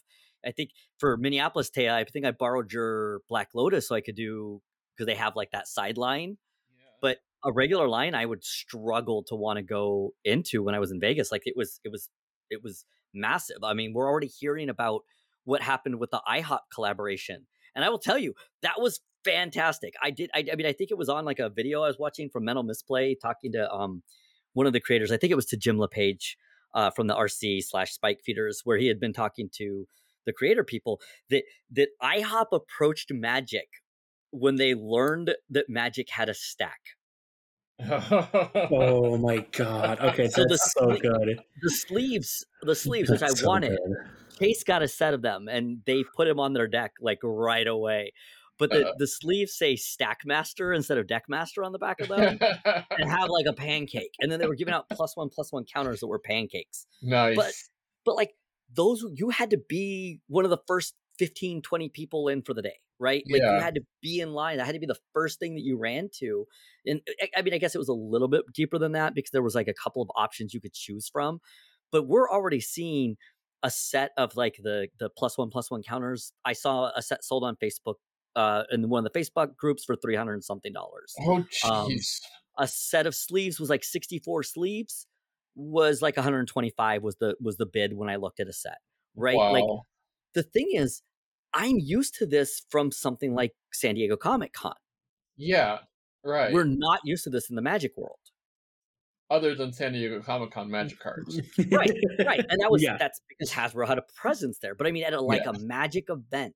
I think for Minneapolis, Taya, I think I borrowed your Black Lotus so I could do because they have like that sideline. Yeah. But a regular line I would struggle to want to go into when I was in Vegas. Like it was it was it was massive. I mean, we're already hearing about what happened with the IHOP collaboration. And I will tell you, that was fantastic. I did I, I mean I think it was on like a video I was watching from Mental Misplay talking to um one of the creators. I think it was to Jim LePage uh, from the RC slash Spike Feeders, where he had been talking to the creator people that that IHOP approached Magic when they learned that Magic had a stack. oh my god! Okay, so the so good. The sleeves, the sleeves, that's which I so wanted. Good. Chase got a set of them, and they put him on their deck like right away. But the, uh, the sleeves say Stackmaster instead of Deckmaster on the back of them, and have like a pancake. And then they were giving out plus one plus one counters that were pancakes. Nice. But but like those, you had to be one of the first 15, 20 people in for the day right? Like yeah. you had to be in line. That had to be the first thing that you ran to. And eh, I mean, I guess it was a little bit deeper than that because there was like a couple of options you could choose from. But we're already seeing a set of like the the plus one plus one counters. I saw a set sold on Facebook uh in one of the Facebook groups for three hundred and something dollars. Oh jeez. Um, a set of sleeves was like 64 sleeves was like 125 was the was the bid when I looked at a set. Right? Wow. Like the thing is I'm used to this from something like San Diego Comic Con. Yeah, right. We're not used to this in the Magic world. Other than San Diego Comic Con magic cards. right, right. And that was yeah. that's because Hasbro had a presence there. But I mean at a, like yeah. a magic event,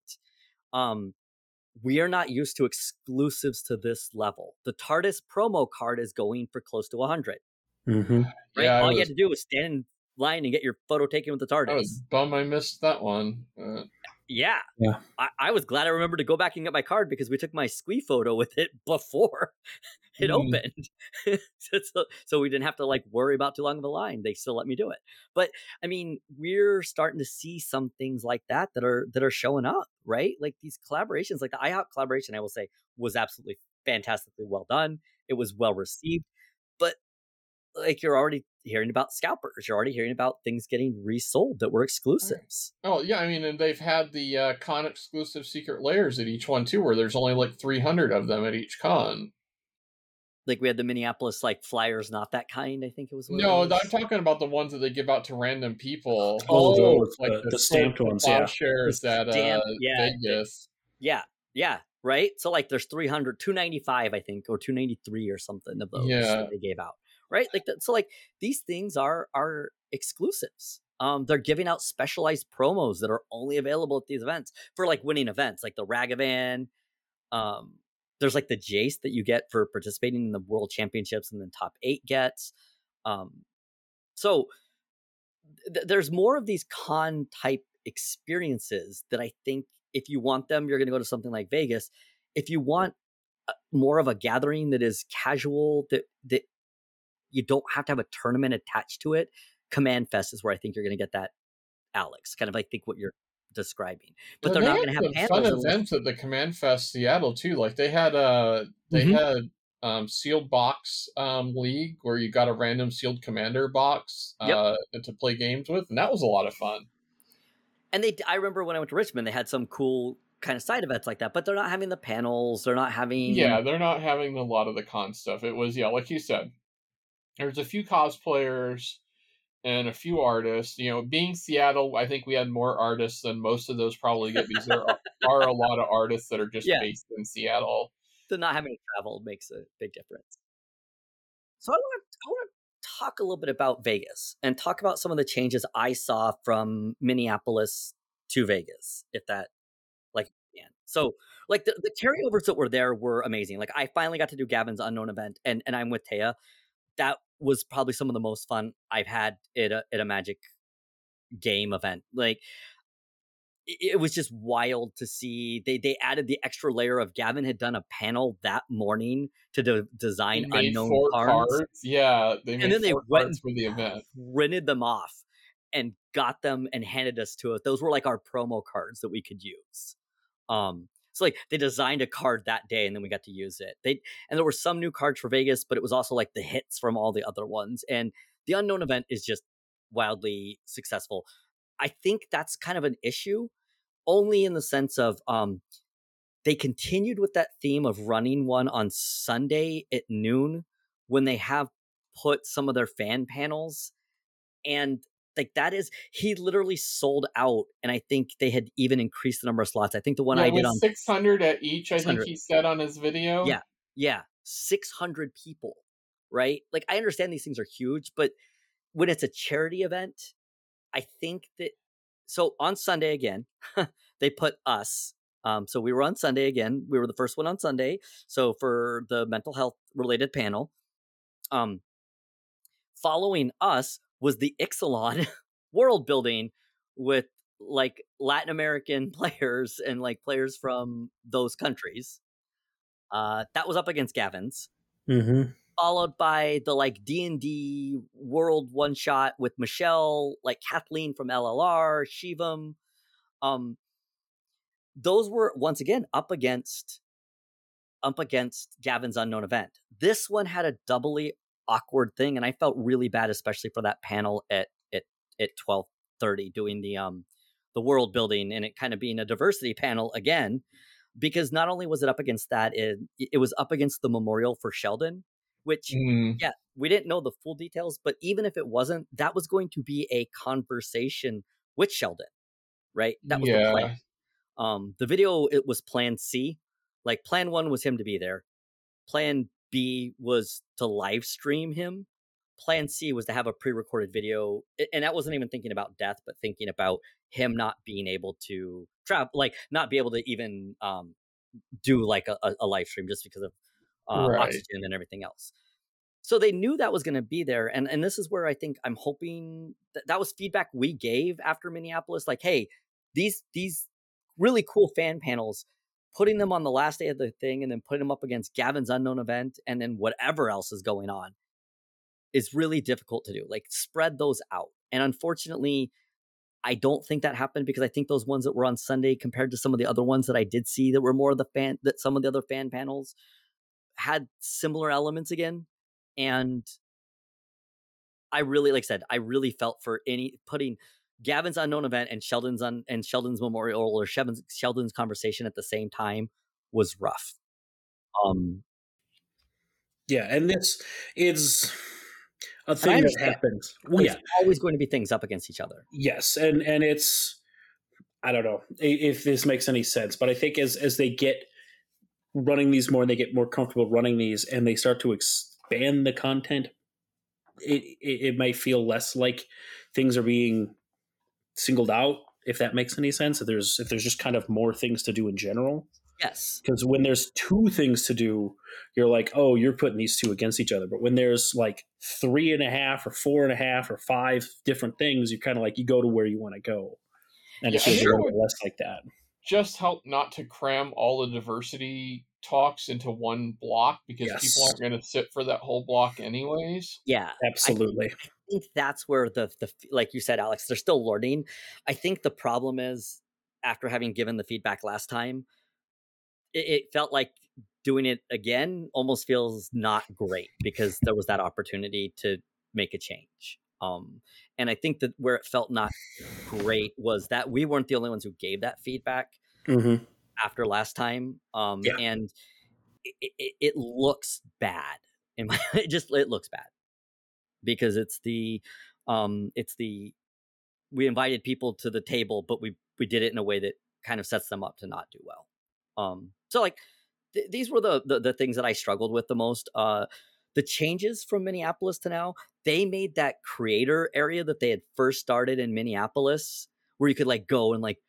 um, we are not used to exclusives to this level. The TARDIS promo card is going for close to 100. Mm-hmm. Right? Yeah, All was, you had to do was stand in line and get your photo taken with the TARDIS. I was bummed I missed that one. Uh, yeah. Yeah. I, I, was glad I remembered to go back and get my card because we took my squee photo with it before it mm. opened. so, so, we didn't have to like worry about too long of a line. They still let me do it. But I mean, we're starting to see some things like that that are that are showing up, right? Like these collaborations, like the IHOP collaboration, I will say was absolutely fantastically well done. It was well received. But like you're already hearing about scalpers. You're already hearing about things getting resold that were exclusives. Oh yeah, I mean, and they've had the uh, con exclusive secret layers at each one too, where there's only like 300 of them at each con. Like we had the Minneapolis like flyers, not that kind. I think it was. No, I'm talking about the ones that they give out to random people. Oh, those, like the, the, the stamped ones, yeah. Shares at uh, yeah, Vegas. Yeah, yeah, right. So like, there's 300, 295, I think, or 293 or something of those yeah. they gave out right? Like so, like these things are are exclusives. Um, they're giving out specialized promos that are only available at these events for like winning events, like the Ragavan. Um, there's like the Jace that you get for participating in the World Championships, and then top eight gets. Um, so th- there's more of these con type experiences that I think if you want them, you're going to go to something like Vegas. If you want uh, more of a gathering that is casual, that that you don't have to have a tournament attached to it. Command Fest is where I think you're going to get that, Alex. Kind of, I think what you're describing. But they're they not going to have fun events at the Command Fest Seattle too. Like they had a uh, they mm-hmm. had um, sealed box um, league where you got a random sealed commander box uh, yep. to play games with, and that was a lot of fun. and they I remember when I went to Richmond, they had some cool kind of side events like that, but they're not having the panels. They're not having yeah, they're not having a lot of the con stuff. It was yeah, like you said, there's a few cosplayers and a few artists. You know, being Seattle, I think we had more artists than most of those probably get because there are, are, a lot of artists that are just yeah. based in Seattle. So not having to travel makes a big difference. So I want to I want to talk a little bit about Vegas and talk about some of the changes I saw from Minneapolis to Vegas, if that like yeah. So like the, the carryovers that were there were amazing. Like I finally got to do Gavin's unknown event and and I'm with Taya. That was probably some of the most fun I've had at a at a Magic game event. Like it was just wild to see. They they added the extra layer of Gavin had done a panel that morning to de- design unknown cards. cards. Yeah, they and then they went for the event, rented them off, and got them and handed us to us. Those were like our promo cards that we could use. Um, like they designed a card that day and then we got to use it. They and there were some new cards for Vegas, but it was also like the hits from all the other ones. And the unknown event is just wildly successful. I think that's kind of an issue only in the sense of um, they continued with that theme of running one on Sunday at noon when they have put some of their fan panels and like that is he literally sold out and i think they had even increased the number of slots i think the one yeah, i did on 600 at each i think he said on his video yeah yeah 600 people right like i understand these things are huge but when it's a charity event i think that so on Sunday again, they put us. Um, so we were on Sunday again. We were the first one on Sunday. So for the mental health related panel, um, following us was the Ixalan world building with like Latin American players and like players from those countries. Uh, that was up against Gavin's. Mm-hmm followed by the like D&D world one shot with Michelle, like Kathleen from LLR, Shivam. Um those were once again up against up against Gavin's unknown event. This one had a doubly awkward thing and I felt really bad especially for that panel at at at 12:30 doing the um the world building and it kind of being a diversity panel again because not only was it up against that it, it was up against the memorial for Sheldon which mm. yeah we didn't know the full details but even if it wasn't that was going to be a conversation with sheldon right that was yeah. the plan um the video it was plan c like plan one was him to be there plan b was to live stream him plan c was to have a pre-recorded video and that wasn't even thinking about death but thinking about him not being able to travel like not be able to even um do like a, a live stream just because of uh, right. oxygen and everything else. So they knew that was going to be there, and and this is where I think I'm hoping that that was feedback we gave after Minneapolis. Like, hey, these these really cool fan panels, putting them on the last day of the thing, and then putting them up against Gavin's unknown event, and then whatever else is going on, is really difficult to do. Like, spread those out, and unfortunately. I don't think that happened because I think those ones that were on Sunday compared to some of the other ones that I did see that were more of the fan that some of the other fan panels had similar elements again and i really like i said i really felt for any putting gavin's unknown event and sheldon's on and sheldon's memorial or sheldon's, sheldon's conversation at the same time was rough. Um yeah and this is a thing that happens. Well, yeah. always going to be things up against each other. Yes and and it's i don't know if this makes any sense but i think as as they get running these more and they get more comfortable running these and they start to expand the content it, it, it might feel less like things are being singled out if that makes any sense if there's if there's just kind of more things to do in general. Yes. Because when there's two things to do you're like oh you're putting these two against each other. But when there's like three and a half or four and a half or five different things you're kind of like you go to where you want to go. And yeah, it feels less like that. Just help not to cram all the diversity talks into one block because yes. people aren't going to sit for that whole block anyways. Yeah, absolutely. I think that's where the the like you said, Alex, they're still learning. I think the problem is after having given the feedback last time, it, it felt like doing it again almost feels not great because there was that opportunity to make a change. Um, and I think that where it felt not great was that we weren't the only ones who gave that feedback mm-hmm. After last time. Um, yeah. and it, it, it, looks bad. In my, it just it looks bad because it's the um, it's the we invited people to the table, but we we did it in a way that kind of sets them up to not do well. Um, so like th- these were the, the, the things that I struggled with the most. Uh, the changes from Minneapolis to now, they made that creator area that they had first started in Minneapolis, where you could like go and like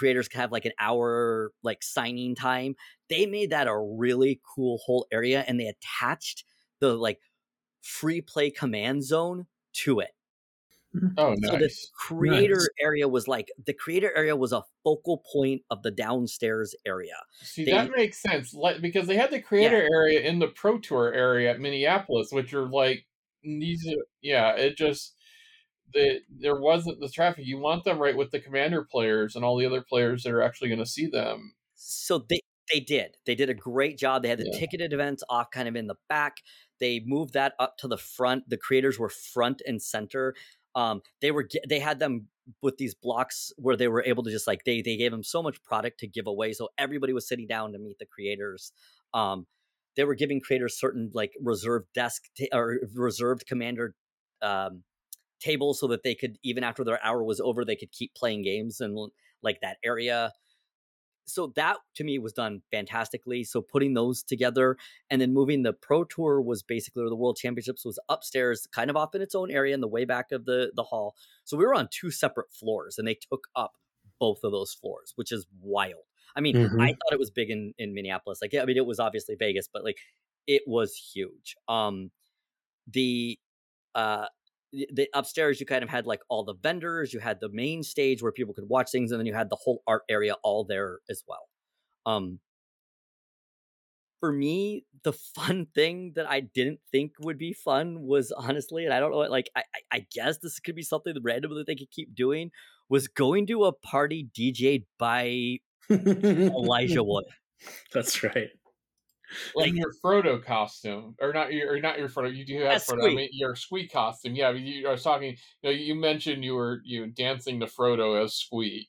creators could have like an hour like signing time. They made that a really cool whole area, and they attached the like free play command zone to it. Mm. Oh, nice. So the creator nice. area was like the creator area was a focal point of the downstairs area. See, they, that makes sense like, because they had the creator yeah. area in the Pro Tour area at Minneapolis, which are like these. Yeah, it just the there wasn't the traffic. You want them right with the commander players and all the other players that are actually going to see them. So they they did. They did a great job. They had the yeah. ticketed events off kind of in the back. They moved that up to the front. The creators were front and center um, they were they had them with these blocks where they were able to just like they they gave them so much product to give away, so everybody was sitting down to meet the creators. Um, they were giving creators certain like reserved desk t- or reserved commander um, tables so that they could even after their hour was over they could keep playing games and like that area so that to me was done fantastically. So putting those together and then moving the pro tour was basically the world championships was upstairs, kind of off in its own area in the way back of the the hall. So we were on two separate floors and they took up both of those floors, which is wild. I mean, mm-hmm. I thought it was big in in Minneapolis. Like, I mean, it was obviously Vegas, but like, it was huge. Um, the uh the upstairs you kind of had like all the vendors you had the main stage where people could watch things and then you had the whole art area all there as well. Um for me the fun thing that i didn't think would be fun was honestly and i don't know like i i guess this could be something random that they could keep doing was going to a party dj'd by elijah wood. That's right like in your Frodo costume, or not your, or not your Frodo. You do have Frodo. Squee. I mean, your Squee costume. Yeah, you, I was talking. You, know, you mentioned you were you dancing to Frodo as Squee.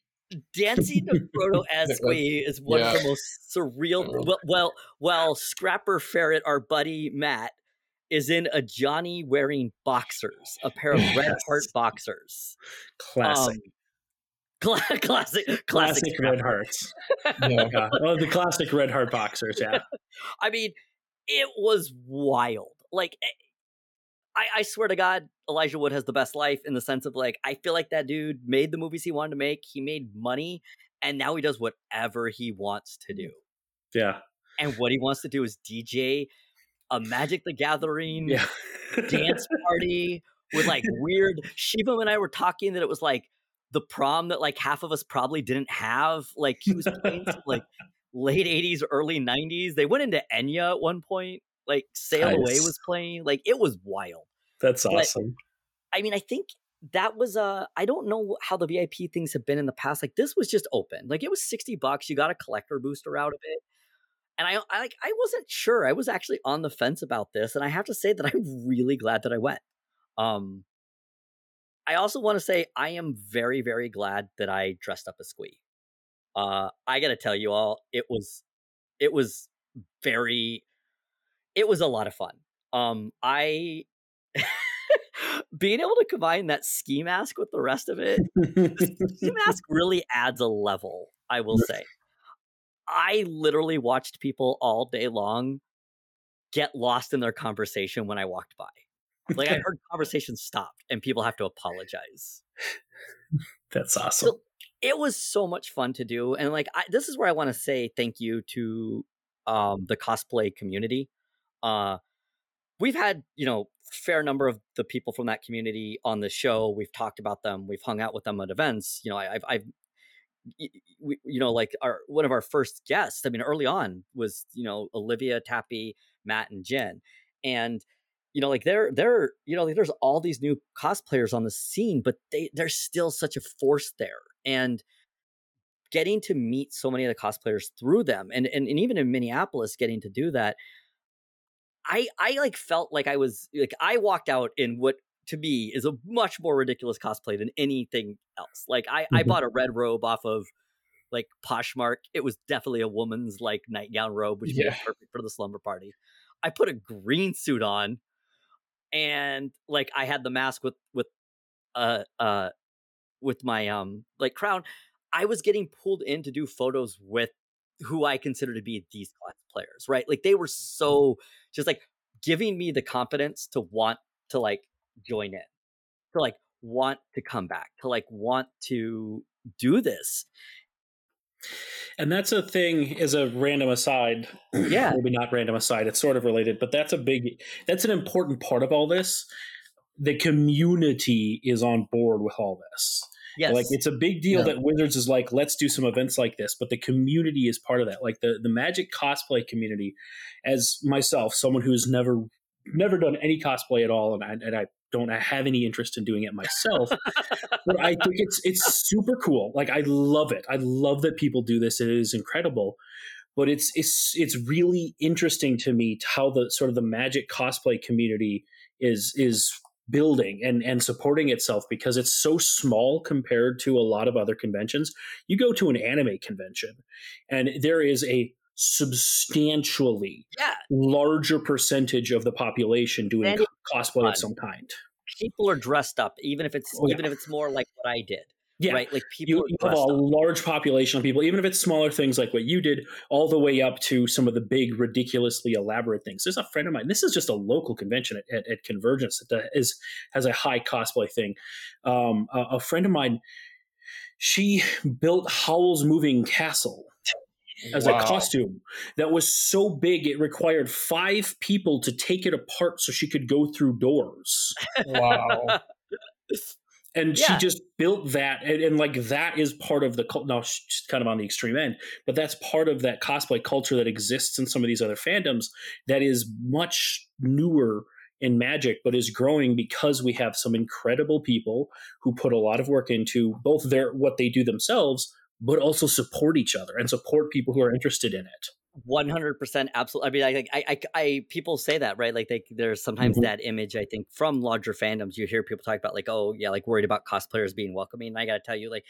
Dancing to Frodo as Squee is one yeah. of the most surreal. Oh. Well, well, well, Scrapper Ferret, our buddy Matt, is in a Johnny wearing boxers, a pair of yes. red heart boxers. Classic. Um, classic, classic, classic red hearts. yeah. Oh, the classic red heart boxers. Yeah. I mean, it was wild. Like, eh, I, I swear to God, Elijah Wood has the best life in the sense of like, I feel like that dude made the movies he wanted to make. He made money, and now he does whatever he wants to do. Yeah. And what he wants to do is DJ a Magic the Gathering yeah. dance party with like weird. Shiva and I were talking that it was like the prom that like half of us probably didn't have. Like he was playing some, like late '80s, early '90s. They went into Enya at one point. Like Sail nice. Away was playing. Like it was wild. That's awesome. But, I mean, I think that was uh I don't know how the VIP things have been in the past. Like this was just open. Like it was 60 bucks. You got a collector booster out of it. And I, I like I wasn't sure. I was actually on the fence about this. And I have to say that I'm really glad that I went. Um I also want to say I am very, very glad that I dressed up as Squee. Uh, I got to tell you all, it was, it was very, it was a lot of fun. Um, I being able to combine that ski mask with the rest of it, the ski mask really adds a level. I will say, I literally watched people all day long get lost in their conversation when I walked by. Like I heard conversations stopped and people have to apologize. That's awesome. So it was so much fun to do, and like I, this is where I want to say thank you to um, the cosplay community. Uh, we've had you know fair number of the people from that community on the show. We've talked about them. We've hung out with them at events. You know, I, I've, I've we, you know, like our one of our first guests. I mean, early on was you know Olivia, Tappy, Matt, and Jen, and you know, like they're they're you know, like there's all these new cosplayers on the scene, but they there's still such a force there, and getting to meet so many of the cosplayers through them, and and, and even in Minneapolis, getting to do that, I I like felt like I was like I walked out in what to me is a much more ridiculous cosplay than anything else. Like I, mm-hmm. I bought a red robe off of like Poshmark. It was definitely a woman's like nightgown robe, which yeah. perfect for the slumber party. I put a green suit on, and like I had the mask with with uh uh with my um like crown. I was getting pulled in to do photos with who I consider to be these class players, right? Like they were so just like giving me the confidence to want to like join in, to like want to come back, to like want to do this. And that's a thing as a random aside. Yeah. Maybe not random aside, it's sort of related, but that's a big that's an important part of all this. The community is on board with all this. Yes. Like it's a big deal that Wizards is like, let's do some events like this, but the community is part of that. Like the the Magic cosplay community, as myself, someone who's never never done any cosplay at all, and I, and I don't have any interest in doing it myself. but I think it's it's super cool. Like I love it. I love that people do this. It is incredible. But it's it's it's really interesting to me how the sort of the magic cosplay community is is building and and supporting itself because it's so small compared to a lot of other conventions. You go to an anime convention and there is a substantially yeah. larger percentage of the population doing cosplay of some kind. People are dressed up, even if it's oh, even if it's more like what I did. Yeah, right. Like people you, you have a up. large population of people, even if it's smaller things like what you did, all the way up to some of the big, ridiculously elaborate things. There's a friend of mine. This is just a local convention at, at, at Convergence that is has a high cosplay thing. Um, a, a friend of mine, she built Howl's Moving Castle as wow. a costume that was so big it required five people to take it apart so she could go through doors. Wow. and yeah. she just built that and, and, like that is part of the cult now she's kind of on the extreme end but that's part of that cosplay culture that exists in some of these other fandoms that is much newer in magic but is growing because we have some incredible people who put a lot of work into both their what they do themselves but also support each other and support people who are interested in it one hundred percent, absolutely. I mean, I, I, I, people say that, right? Like, they, there's sometimes mm-hmm. that image. I think from larger fandoms, you hear people talk about like, oh yeah, like worried about cosplayers being welcoming. And I got to tell you, like,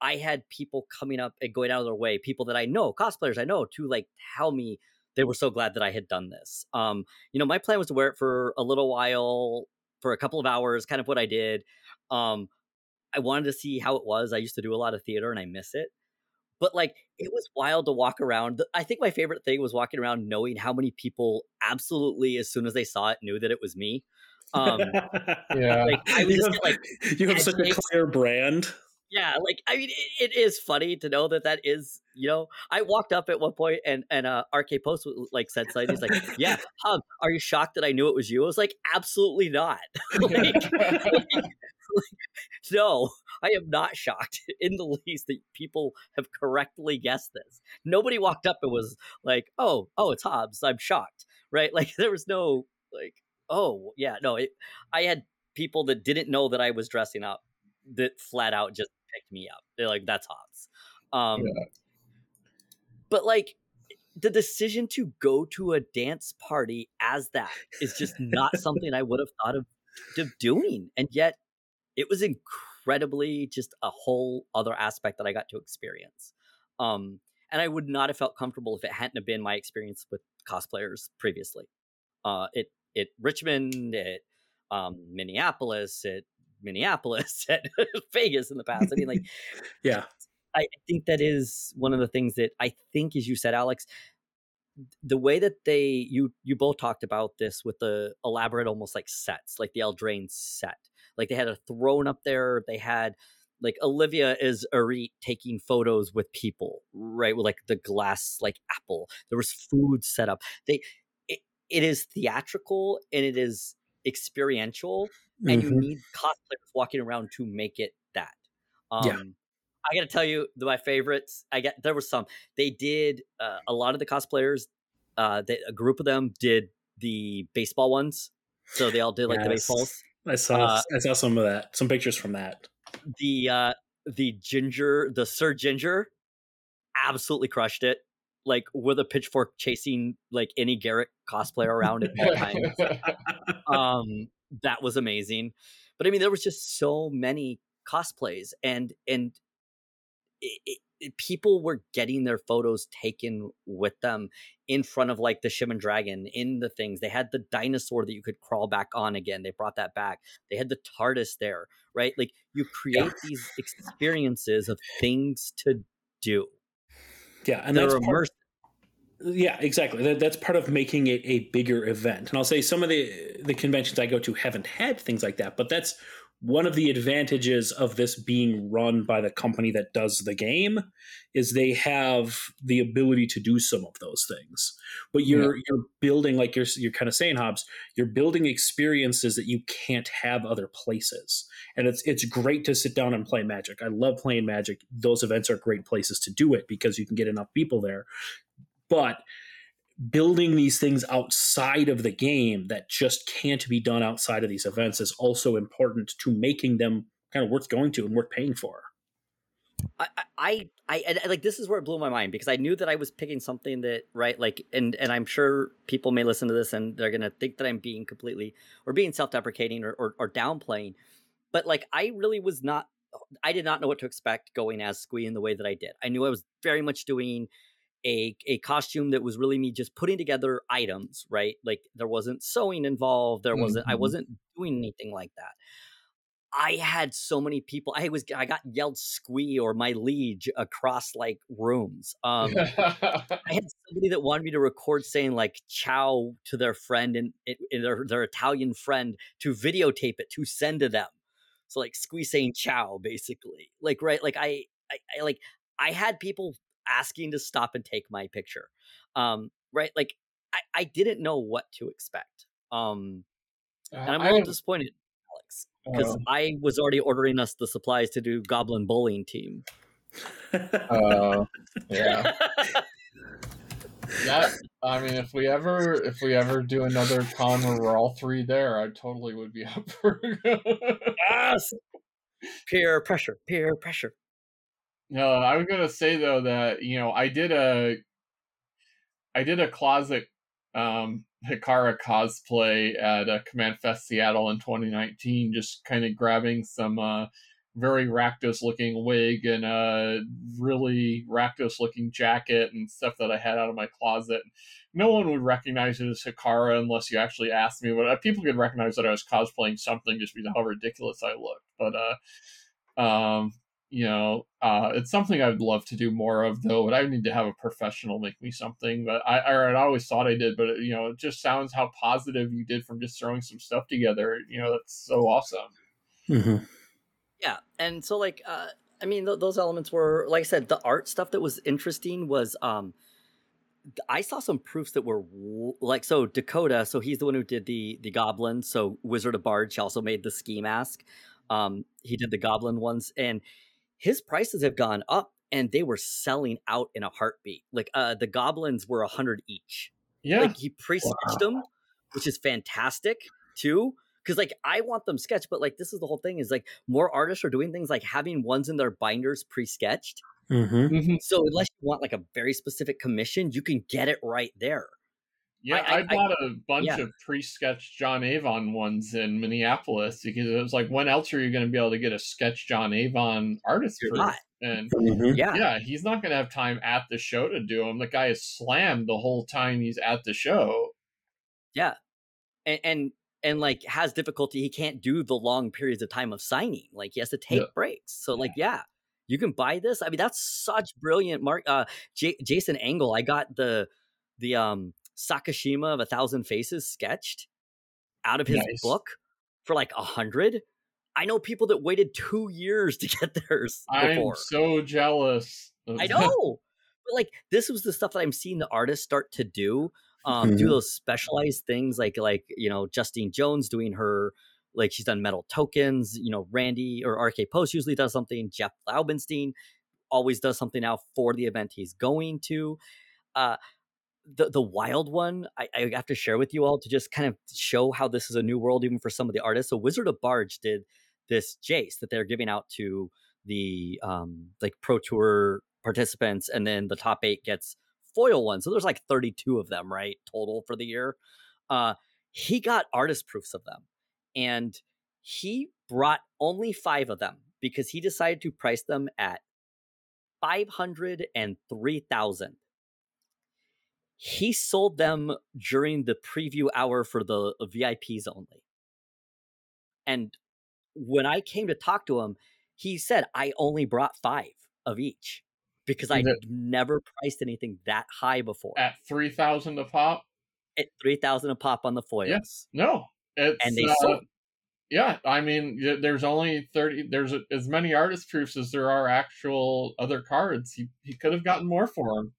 I had people coming up and going out of their way, people that I know, cosplayers I know, to like tell me they were so glad that I had done this. Um, you know, my plan was to wear it for a little while, for a couple of hours, kind of what I did. Um, I wanted to see how it was. I used to do a lot of theater and I miss it. But like it was wild to walk around. I think my favorite thing was walking around knowing how many people absolutely as soon as they saw it knew that it was me. Um, yeah, like I was you have, like you have such a clear brand. Yeah, like I mean, it, it is funny to know that that is you know. I walked up at one point and and uh, RK Post like said something. He's like, "Yeah, Hub, are you shocked that I knew it was you?" I was like, "Absolutely not." like, like, no, I am not shocked in the least that people have correctly guessed this. Nobody walked up and was like, "Oh, oh, it's Hobbs." I'm shocked, right? Like there was no like, "Oh, yeah, no." It, I had people that didn't know that I was dressing up that flat out just picked me up. They're like, "That's Hobbs." Um, yeah. But like the decision to go to a dance party as that is just not something I would have thought of, of doing, and yet it was incredibly just a whole other aspect that I got to experience. Um, and I would not have felt comfortable if it hadn't have been my experience with cosplayers previously. Uh, it it Richmond, it um, Minneapolis, it Minneapolis, at Vegas in the past. I mean, like, yeah, I think that is one of the things that I think, as you said, Alex, the way that they you you both talked about this with the elaborate, almost like sets, like the Eldraine set. Like they had a throne up there. They had like Olivia is Eriette taking photos with people, right? With like the glass like apple. There was food set up. They it, it is theatrical and it is experiential, mm-hmm. and you mm-hmm. need cosplayers walking around to make it that. Um, yeah. I got to tell you, my favorites. I get there was some. They did uh, a lot of the cosplayers. Uh, they, a group of them did the baseball ones, so they all did like yes. the baseballs. I saw uh, I saw some of that, some pictures from that. The uh the ginger, the Sir Ginger, absolutely crushed it. like with a pitchfork chasing like any Garrett cosplayer around at all times. um, that was amazing. But I mean, there was just so many cosplays, and and it, it, people were getting their photos taken with them in front of like the Shivan Dragon in the things. They had the dinosaur that you could crawl back on again. They brought that back. They had the TARDIS there, right? Like you create yeah. these experiences of things to do. Yeah, and They're that's yeah, exactly. That, that's part of making it a bigger event. And I'll say some of the the conventions I go to haven't had things like that, but that's one of the advantages of this being run by the company that does the game is they have the ability to do some of those things. But you're yeah. you're building like you're you're kind of saying hobbs you're building experiences that you can't have other places. And it's it's great to sit down and play magic. I love playing magic. Those events are great places to do it because you can get enough people there. But building these things outside of the game that just can't be done outside of these events is also important to making them kind of worth going to and worth paying for. I, I, I, like this is where it blew my mind because I knew that I was picking something that right like and and I'm sure people may listen to this and they're gonna think that I'm being completely or being self-deprecating or, or, or downplaying, but like I really was not I did not know what to expect going as Squee in the way that I did. I knew I was very much doing a a costume that was really me just putting together items, right? Like there wasn't sewing involved, there wasn't mm-hmm. I wasn't doing anything like that. I had so many people. I was I got yelled "squee" or "my liege" across like rooms. Um, I had somebody that wanted me to record saying like "ciao" to their friend and, and their their Italian friend to videotape it to send to them. So like "squee" saying "ciao" basically. Like right, like I, I, I like I had people asking to stop and take my picture. Um, right? Like I, I didn't know what to expect. Um, and I'm a little disappointed, Alex, because uh, I was already ordering us the supplies to do Goblin Bowling Team. Uh, yeah. that I mean, if we ever if we ever do another con where we're all three there, I totally would be up for. yes. Peer pressure, peer pressure. No, I was gonna say though that you know I did a I did a closet um, Hekara cosplay at a Command Fest Seattle in 2019, just kind of grabbing some uh, very Rakdos looking wig and a really Rakdos looking jacket and stuff that I had out of my closet. No one would recognize it as Hekara unless you actually asked me. But uh, people could recognize that I was cosplaying something just because how ridiculous I looked. But uh, um, you know, uh, it's something I'd love to do more of, though. But I need to have a professional make me something. But I, I, I always thought I did. But it, you know, it just sounds how positive you did from just throwing some stuff together. You know, that's so awesome. Mm-hmm. Yeah, and so like, uh, I mean, th- those elements were, like I said, the art stuff that was interesting was. um I saw some proofs that were like so Dakota. So he's the one who did the the goblin. So Wizard of Barge. She also made the ski mask. Um, he did the goblin ones, and his prices have gone up and they were selling out in a heartbeat. Like uh the goblins were a hundred each. Yeah. Like he pre-sketched wow. them, which is fantastic too. Cause like I want them sketched, but like this is the whole thing is like more artists are doing things like having ones in their binders pre-sketched. Mm-hmm. Mm-hmm. So unless you want like a very specific commission, you can get it right there. Yeah, I, I, I bought I, a bunch yeah. of pre-sketched John Avon ones in Minneapolis because it was like, when else are you going to be able to get a sketch John Avon artist? You're not. And mm-hmm. yeah, yeah, he's not going to have time at the show to do them. The guy is slammed the whole time he's at the show. Yeah, and and, and like has difficulty. He can't do the long periods of time of signing. Like he has to take yeah. breaks. So like, yeah, you can buy this. I mean, that's such brilliant. Mark, uh, J- Jason Engle. I got the the um Sakashima of a Thousand Faces sketched out of his nice. book for like a hundred. I know people that waited two years to get theirs. Before. I'm so jealous. I know, but like this was the stuff that I'm seeing the artists start to do. Um, mm-hmm. do those specialized things like like you know Justine Jones doing her like she's done metal tokens. You know Randy or RK Post usually does something. Jeff Laubenstein always does something now for the event he's going to. Uh, the the wild one I, I, have to share with you all to just kind of show how this is a new world even for some of the artists. So Wizard of Barge did this Jace that they're giving out to the um like pro tour participants, and then the top eight gets foil one. So there's like 32 of them, right? Total for the year. Uh, he got artist proofs of them. And he brought only five of them because he decided to price them at 500 and 3000 he sold them during the preview hour for the VIPs only. And when I came to talk to him, he said, I only brought five of each because I never priced anything that high before. At 3000 a pop? At 3000 a pop on the foils. Yes. No. It's, and they uh, sold. Yeah, I mean, there's only 30, there's as many artist proofs as there are actual other cards. He, he could have gotten more for them.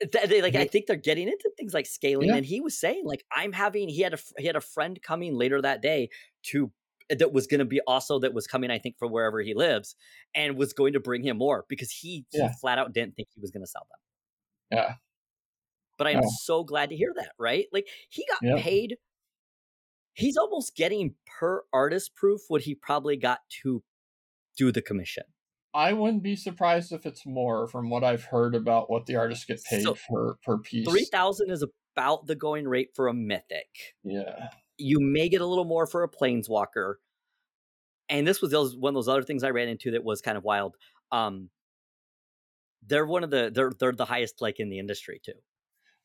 They, like I think they're getting into things like scaling, yeah. and he was saying like I'm having he had a he had a friend coming later that day to eh, that was going to be also that was coming I think from wherever he lives and was going to bring him more because he, yeah. he flat out didn't think he was going to sell them. Yeah. But I am oh. so glad to hear that, right? Like he got yeah. paid he's almost getting per artist proof what he probably got to do the commission. I wouldn't be surprised if it's more from what I've heard about what the artists get paid so, for per piece. Three thousand is about the going rate for a mythic. Yeah. You may get a little more for a planeswalker. And this was those, one of those other things I ran into that was kind of wild. Um, they're one of the they're they're the highest like in the industry too.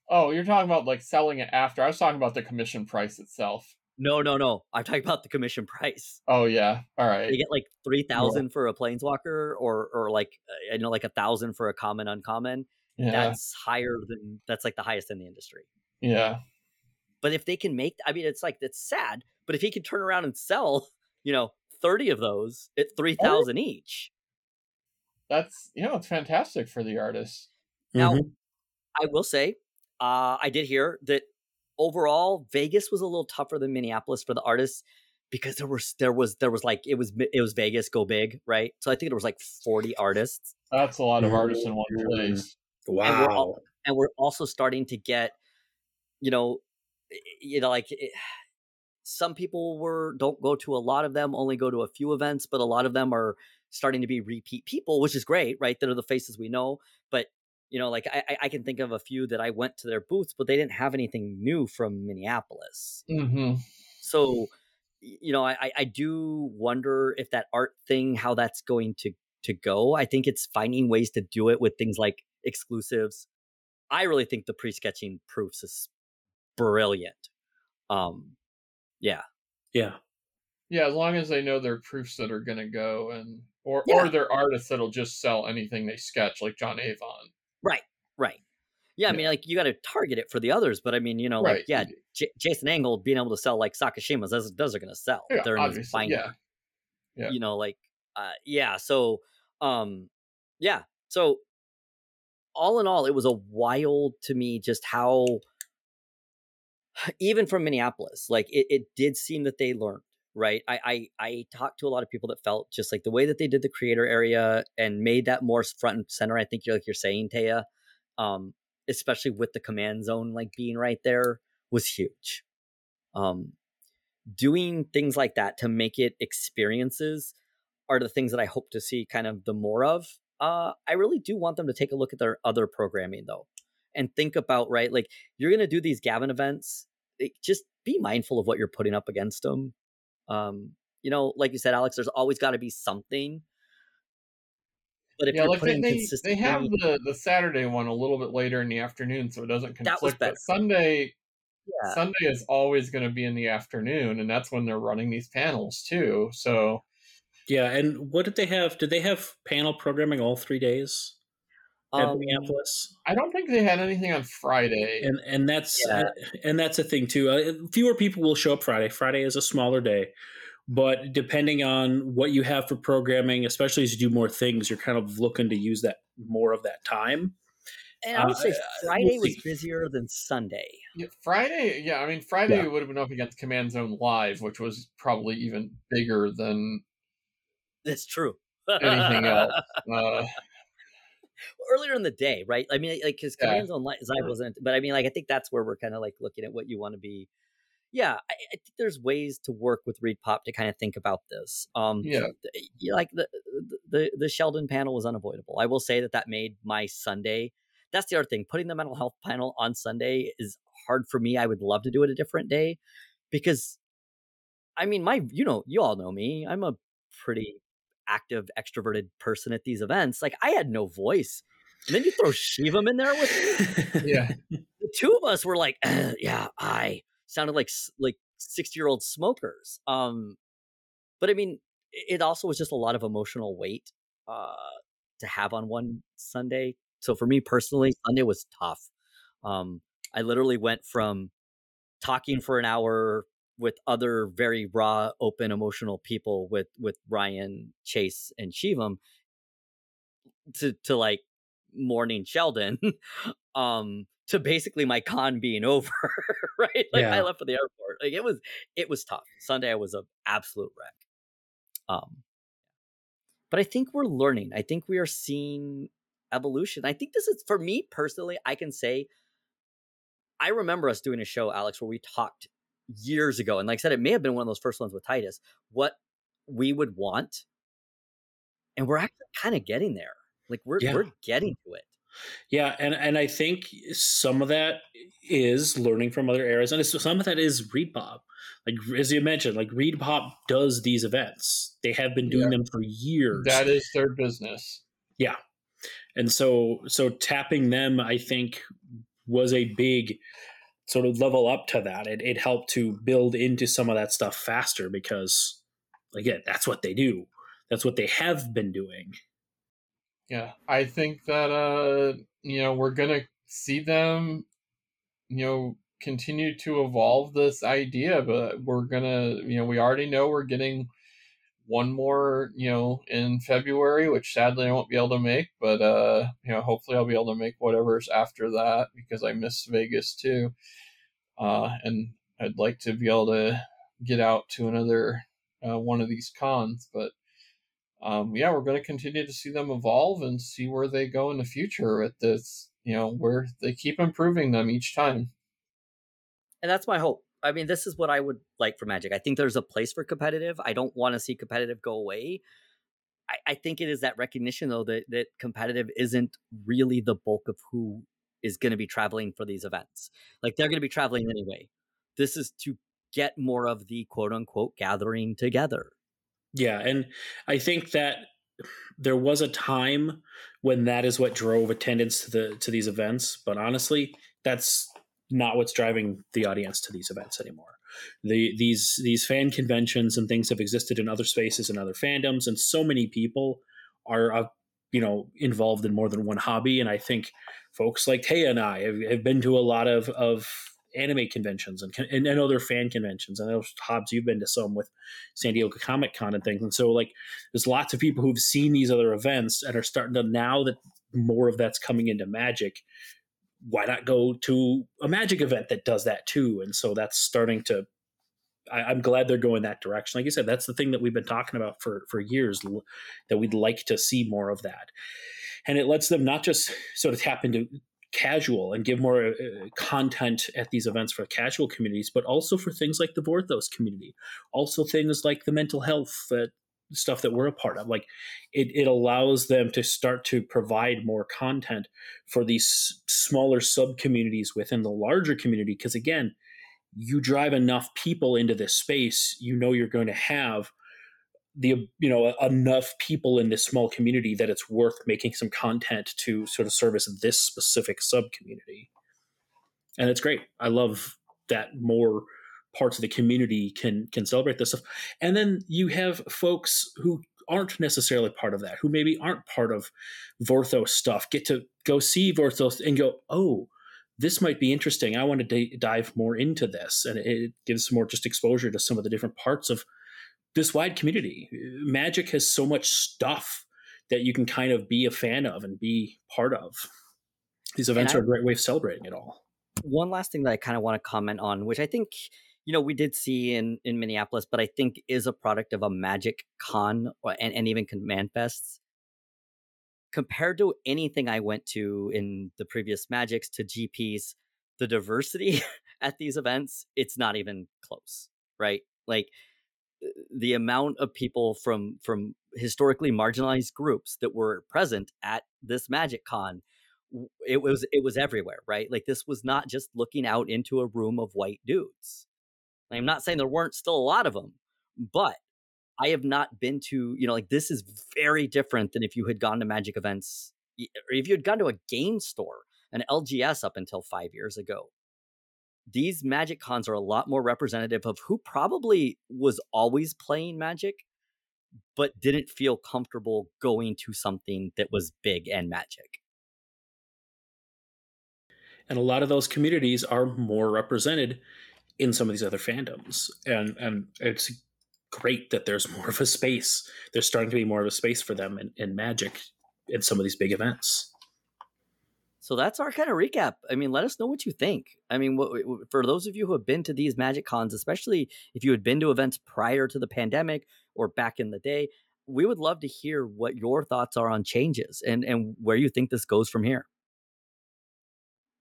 Oh, you're talking about like selling it after. I was talking about the commission price itself. No, no, no. I'm talking about the commission price. Oh yeah, all right. You get like three thousand yeah. for a planeswalker, or or like uh, you know like a thousand for a common uncommon. Yeah. That's higher than that's like the highest in the industry. Yeah. But if they can make, I mean, it's like it's sad. But if he can turn around and sell, you know, thirty of those at three thousand oh. each, that's you know, it's fantastic for the artist. Now, mm-hmm. I will say, uh, I did hear that overall, Vegas was a little tougher than Minneapolis for the artists because there was there was there was like it was it was Vegas go big, right? So I think there was like 40 artists. That's a lot of artists in one mm-hmm. place. Wow. And we're, all, and we're also starting to get you know you know like it, some people were don't go to a lot of them, only go to a few events, but a lot of them are starting to be repeat people, which is great, right? That are the faces we know, but you know, like I, I can think of a few that I went to their booths, but they didn't have anything new from Minneapolis. Mm-hmm. So, you know, I, I do wonder if that art thing, how that's going to to go. I think it's finding ways to do it with things like exclusives. I really think the pre-sketching proofs is brilliant. Um, yeah, yeah, yeah. As long as they know their proofs that are going to go, and or yeah. or they're artists that'll just sell anything they sketch, like John Avon. Right, right. Yeah, I mean, like you got to target it for the others, but I mean, you know, like right. yeah, J- Jason Engle being able to sell like Sakashimas, those, those are going to sell. Yeah, They're in his Yeah. yeah, you know, like uh, yeah. So, um, yeah. So, all in all, it was a wild to me just how, even from Minneapolis, like it, it did seem that they learned right? I, I i talked to a lot of people that felt just like the way that they did the creator area and made that more front and center i think you're like you're saying taya um especially with the command zone like being right there was huge. Um doing things like that to make it experiences are the things that i hope to see kind of the more of. Uh i really do want them to take a look at their other programming though and think about right like you're gonna do these gavin events it, just be mindful of what you're putting up against them um, you know, like you said, Alex, there's always got to be something. But if yeah, you're like putting they, they have the the Saturday one a little bit later in the afternoon, so it doesn't conflict. But Sunday, yeah. Sunday is always going to be in the afternoon, and that's when they're running these panels too. So, yeah. And what did they have? Did they have panel programming all three days? Um, Minneapolis. I don't think they had anything on Friday, and and that's yeah. and that's a thing too. Uh, fewer people will show up Friday. Friday is a smaller day, but depending on what you have for programming, especially as you do more things, you're kind of looking to use that more of that time. And I would uh, say Friday was busier than Sunday. Yeah, Friday, yeah, I mean Friday yeah. would have been up against Command Zone Live, which was probably even bigger than. That's true. anything else. Uh, earlier in the day, right? I mean, like because Command Zone Live wasn't, but I mean, like I think that's where we're kind of like looking at what you want to be. Yeah, I, I, think there's ways to work with ReedPop to kind of think about this. Um, yeah, like the, the the Sheldon panel was unavoidable. I will say that that made my Sunday. that's the other thing. Putting the mental health panel on Sunday is hard for me. I would love to do it a different day because I mean, my, you know, you all know me. I'm a pretty active, extroverted person at these events. Like, I had no voice. And then you throw Shivam in there with me. yeah. The two of us were like, uh, yeah, I sounded like like 60 year old smokers. Um, but I mean, it also was just a lot of emotional weight uh, to have on one Sunday. So for me personally, Sunday was tough. Um, I literally went from talking for an hour with other very raw, open, emotional people with with Ryan, Chase, and Shivam to to like mourning Sheldon, um, to basically my con being over, right? Like yeah. I left for the airport. Like it was it was tough. Sunday I was an absolute wreck. Um but I think we're learning. I think we are seeing evolution. I think this is for me personally, I can say I remember us doing a show, Alex, where we talked years ago. And like I said, it may have been one of those first ones with Titus, what we would want. And we're actually kind of getting there. Like we're yeah. we're getting to it. Yeah, and and I think some of that is learning from other eras, and some of that is ReedPop. Like as you mentioned, like ReedPop does these events. They have been doing yeah. them for years. That is their business. Yeah, and so so tapping them, I think, was a big sort of level up to that. It, it helped to build into some of that stuff faster because, again, that's what they do. That's what they have been doing. Yeah, I think that uh, you know we're gonna see them, you know, continue to evolve this idea, but we're gonna, you know, we already know we're getting one more, you know, in February, which sadly I won't be able to make, but uh, you know, hopefully I'll be able to make whatever's after that because I miss Vegas too. Uh, and I'd like to be able to get out to another uh, one of these cons, but um, yeah, we're going to continue to see them evolve and see where they go in the future at this, you know, where they keep improving them each time. And that's my hope. I mean, this is what I would like for Magic. I think there's a place for competitive. I don't want to see competitive go away. I, I think it is that recognition, though, that, that competitive isn't really the bulk of who is going to be traveling for these events. Like they're going to be traveling anyway. This is to get more of the quote unquote gathering together. Yeah. And I think that there was a time when that is what drove attendance to the to these events but honestly that's not what's driving the audience to these events anymore. The these these fan conventions and things have existed in other spaces and other fandoms, and so many people are uh, you know involved in more than one hobby. And I think folks like Taya and I have, have been to a lot of of anime conventions and, and, and other fan conventions. And know Hobbs, you've been to some with San Diego Comic Con and things. And so like there's lots of people who've seen these other events and are starting to now that more of that's coming into magic why not go to a magic event that does that too? And so that's starting to. I, am glad they're going that direction. Like you said, that's the thing that we've been talking about for for years that we'd like to see more of that, and it lets them not just sort of tap into casual and give more uh, content at these events for casual communities, but also for things like the Vorthos community, also things like the mental health that stuff that we're a part of. Like it, it allows them to start to provide more content for these smaller sub communities within the larger community. Because again, you drive enough people into this space, you know you're going to have the you know enough people in this small community that it's worth making some content to sort of service this specific sub community and it's great i love that more parts of the community can can celebrate this stuff. And then you have folks who aren't necessarily part of that, who maybe aren't part of Vorthos stuff, get to go see Vorthos and go, oh, this might be interesting. I want to d- dive more into this, and it gives more just exposure to some of the different parts of this wide community. Magic has so much stuff that you can kind of be a fan of and be part of. These events I, are a great way of celebrating it all. One last thing that I kind of want to comment on, which I think you know, we did see in in Minneapolis, but I think is a product of a Magic Con or, and, and even Command Fests. Compared to anything I went to in the previous Magics to GPs, the diversity at these events, it's not even close, right? Like uh, the amount of people from from historically marginalized groups that were present at this Magic Con it was it was everywhere, right? Like this was not just looking out into a room of white dudes. I'm not saying there weren't still a lot of them, but I have not been to, you know, like this is very different than if you had gone to magic events or if you had gone to a game store, an LGS up until 5 years ago. These magic cons are a lot more representative of who probably was always playing magic but didn't feel comfortable going to something that was big and magic. And a lot of those communities are more represented in some of these other fandoms. And and it's great that there's more of a space. There's starting to be more of a space for them in, in magic in some of these big events. So that's our kind of recap. I mean, let us know what you think. I mean, what, for those of you who have been to these Magic Cons, especially if you had been to events prior to the pandemic or back in the day, we would love to hear what your thoughts are on changes and, and where you think this goes from here.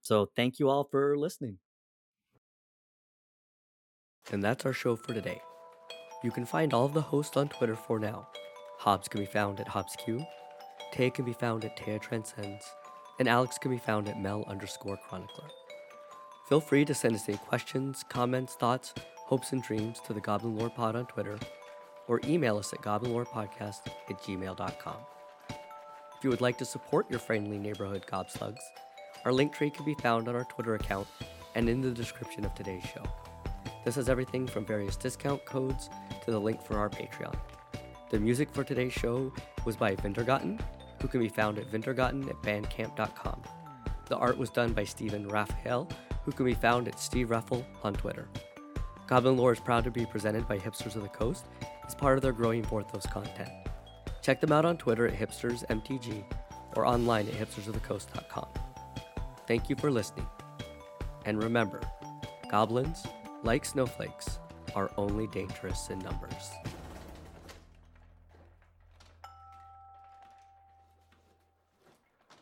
So thank you all for listening. And that's our show for today. You can find all of the hosts on Twitter for now. Hobbs can be found at HobbsQ, Tay can be found at Taya Transcends, and Alex can be found at Mel underscore Chronicler. Feel free to send us any questions, comments, thoughts, hopes, and dreams to the Goblin Lore Pod on Twitter, or email us at goblinlorepodcast at gmail.com. If you would like to support your friendly neighborhood gobslugs, our link tree can be found on our Twitter account and in the description of today's show. This has everything from various discount codes to the link for our Patreon. The music for today's show was by Vintergotten, who can be found at vintergotten at bandcamp.com. The art was done by Stephen Raphael, who can be found at Steve Raffle on Twitter. Goblin Lore is proud to be presented by Hipsters of the Coast as part of their growing Vorthos content. Check them out on Twitter at hipstersmtg or online at hipstersofthecoast.com. Thank you for listening. And remember, goblins, like snowflakes, are only dangerous in numbers.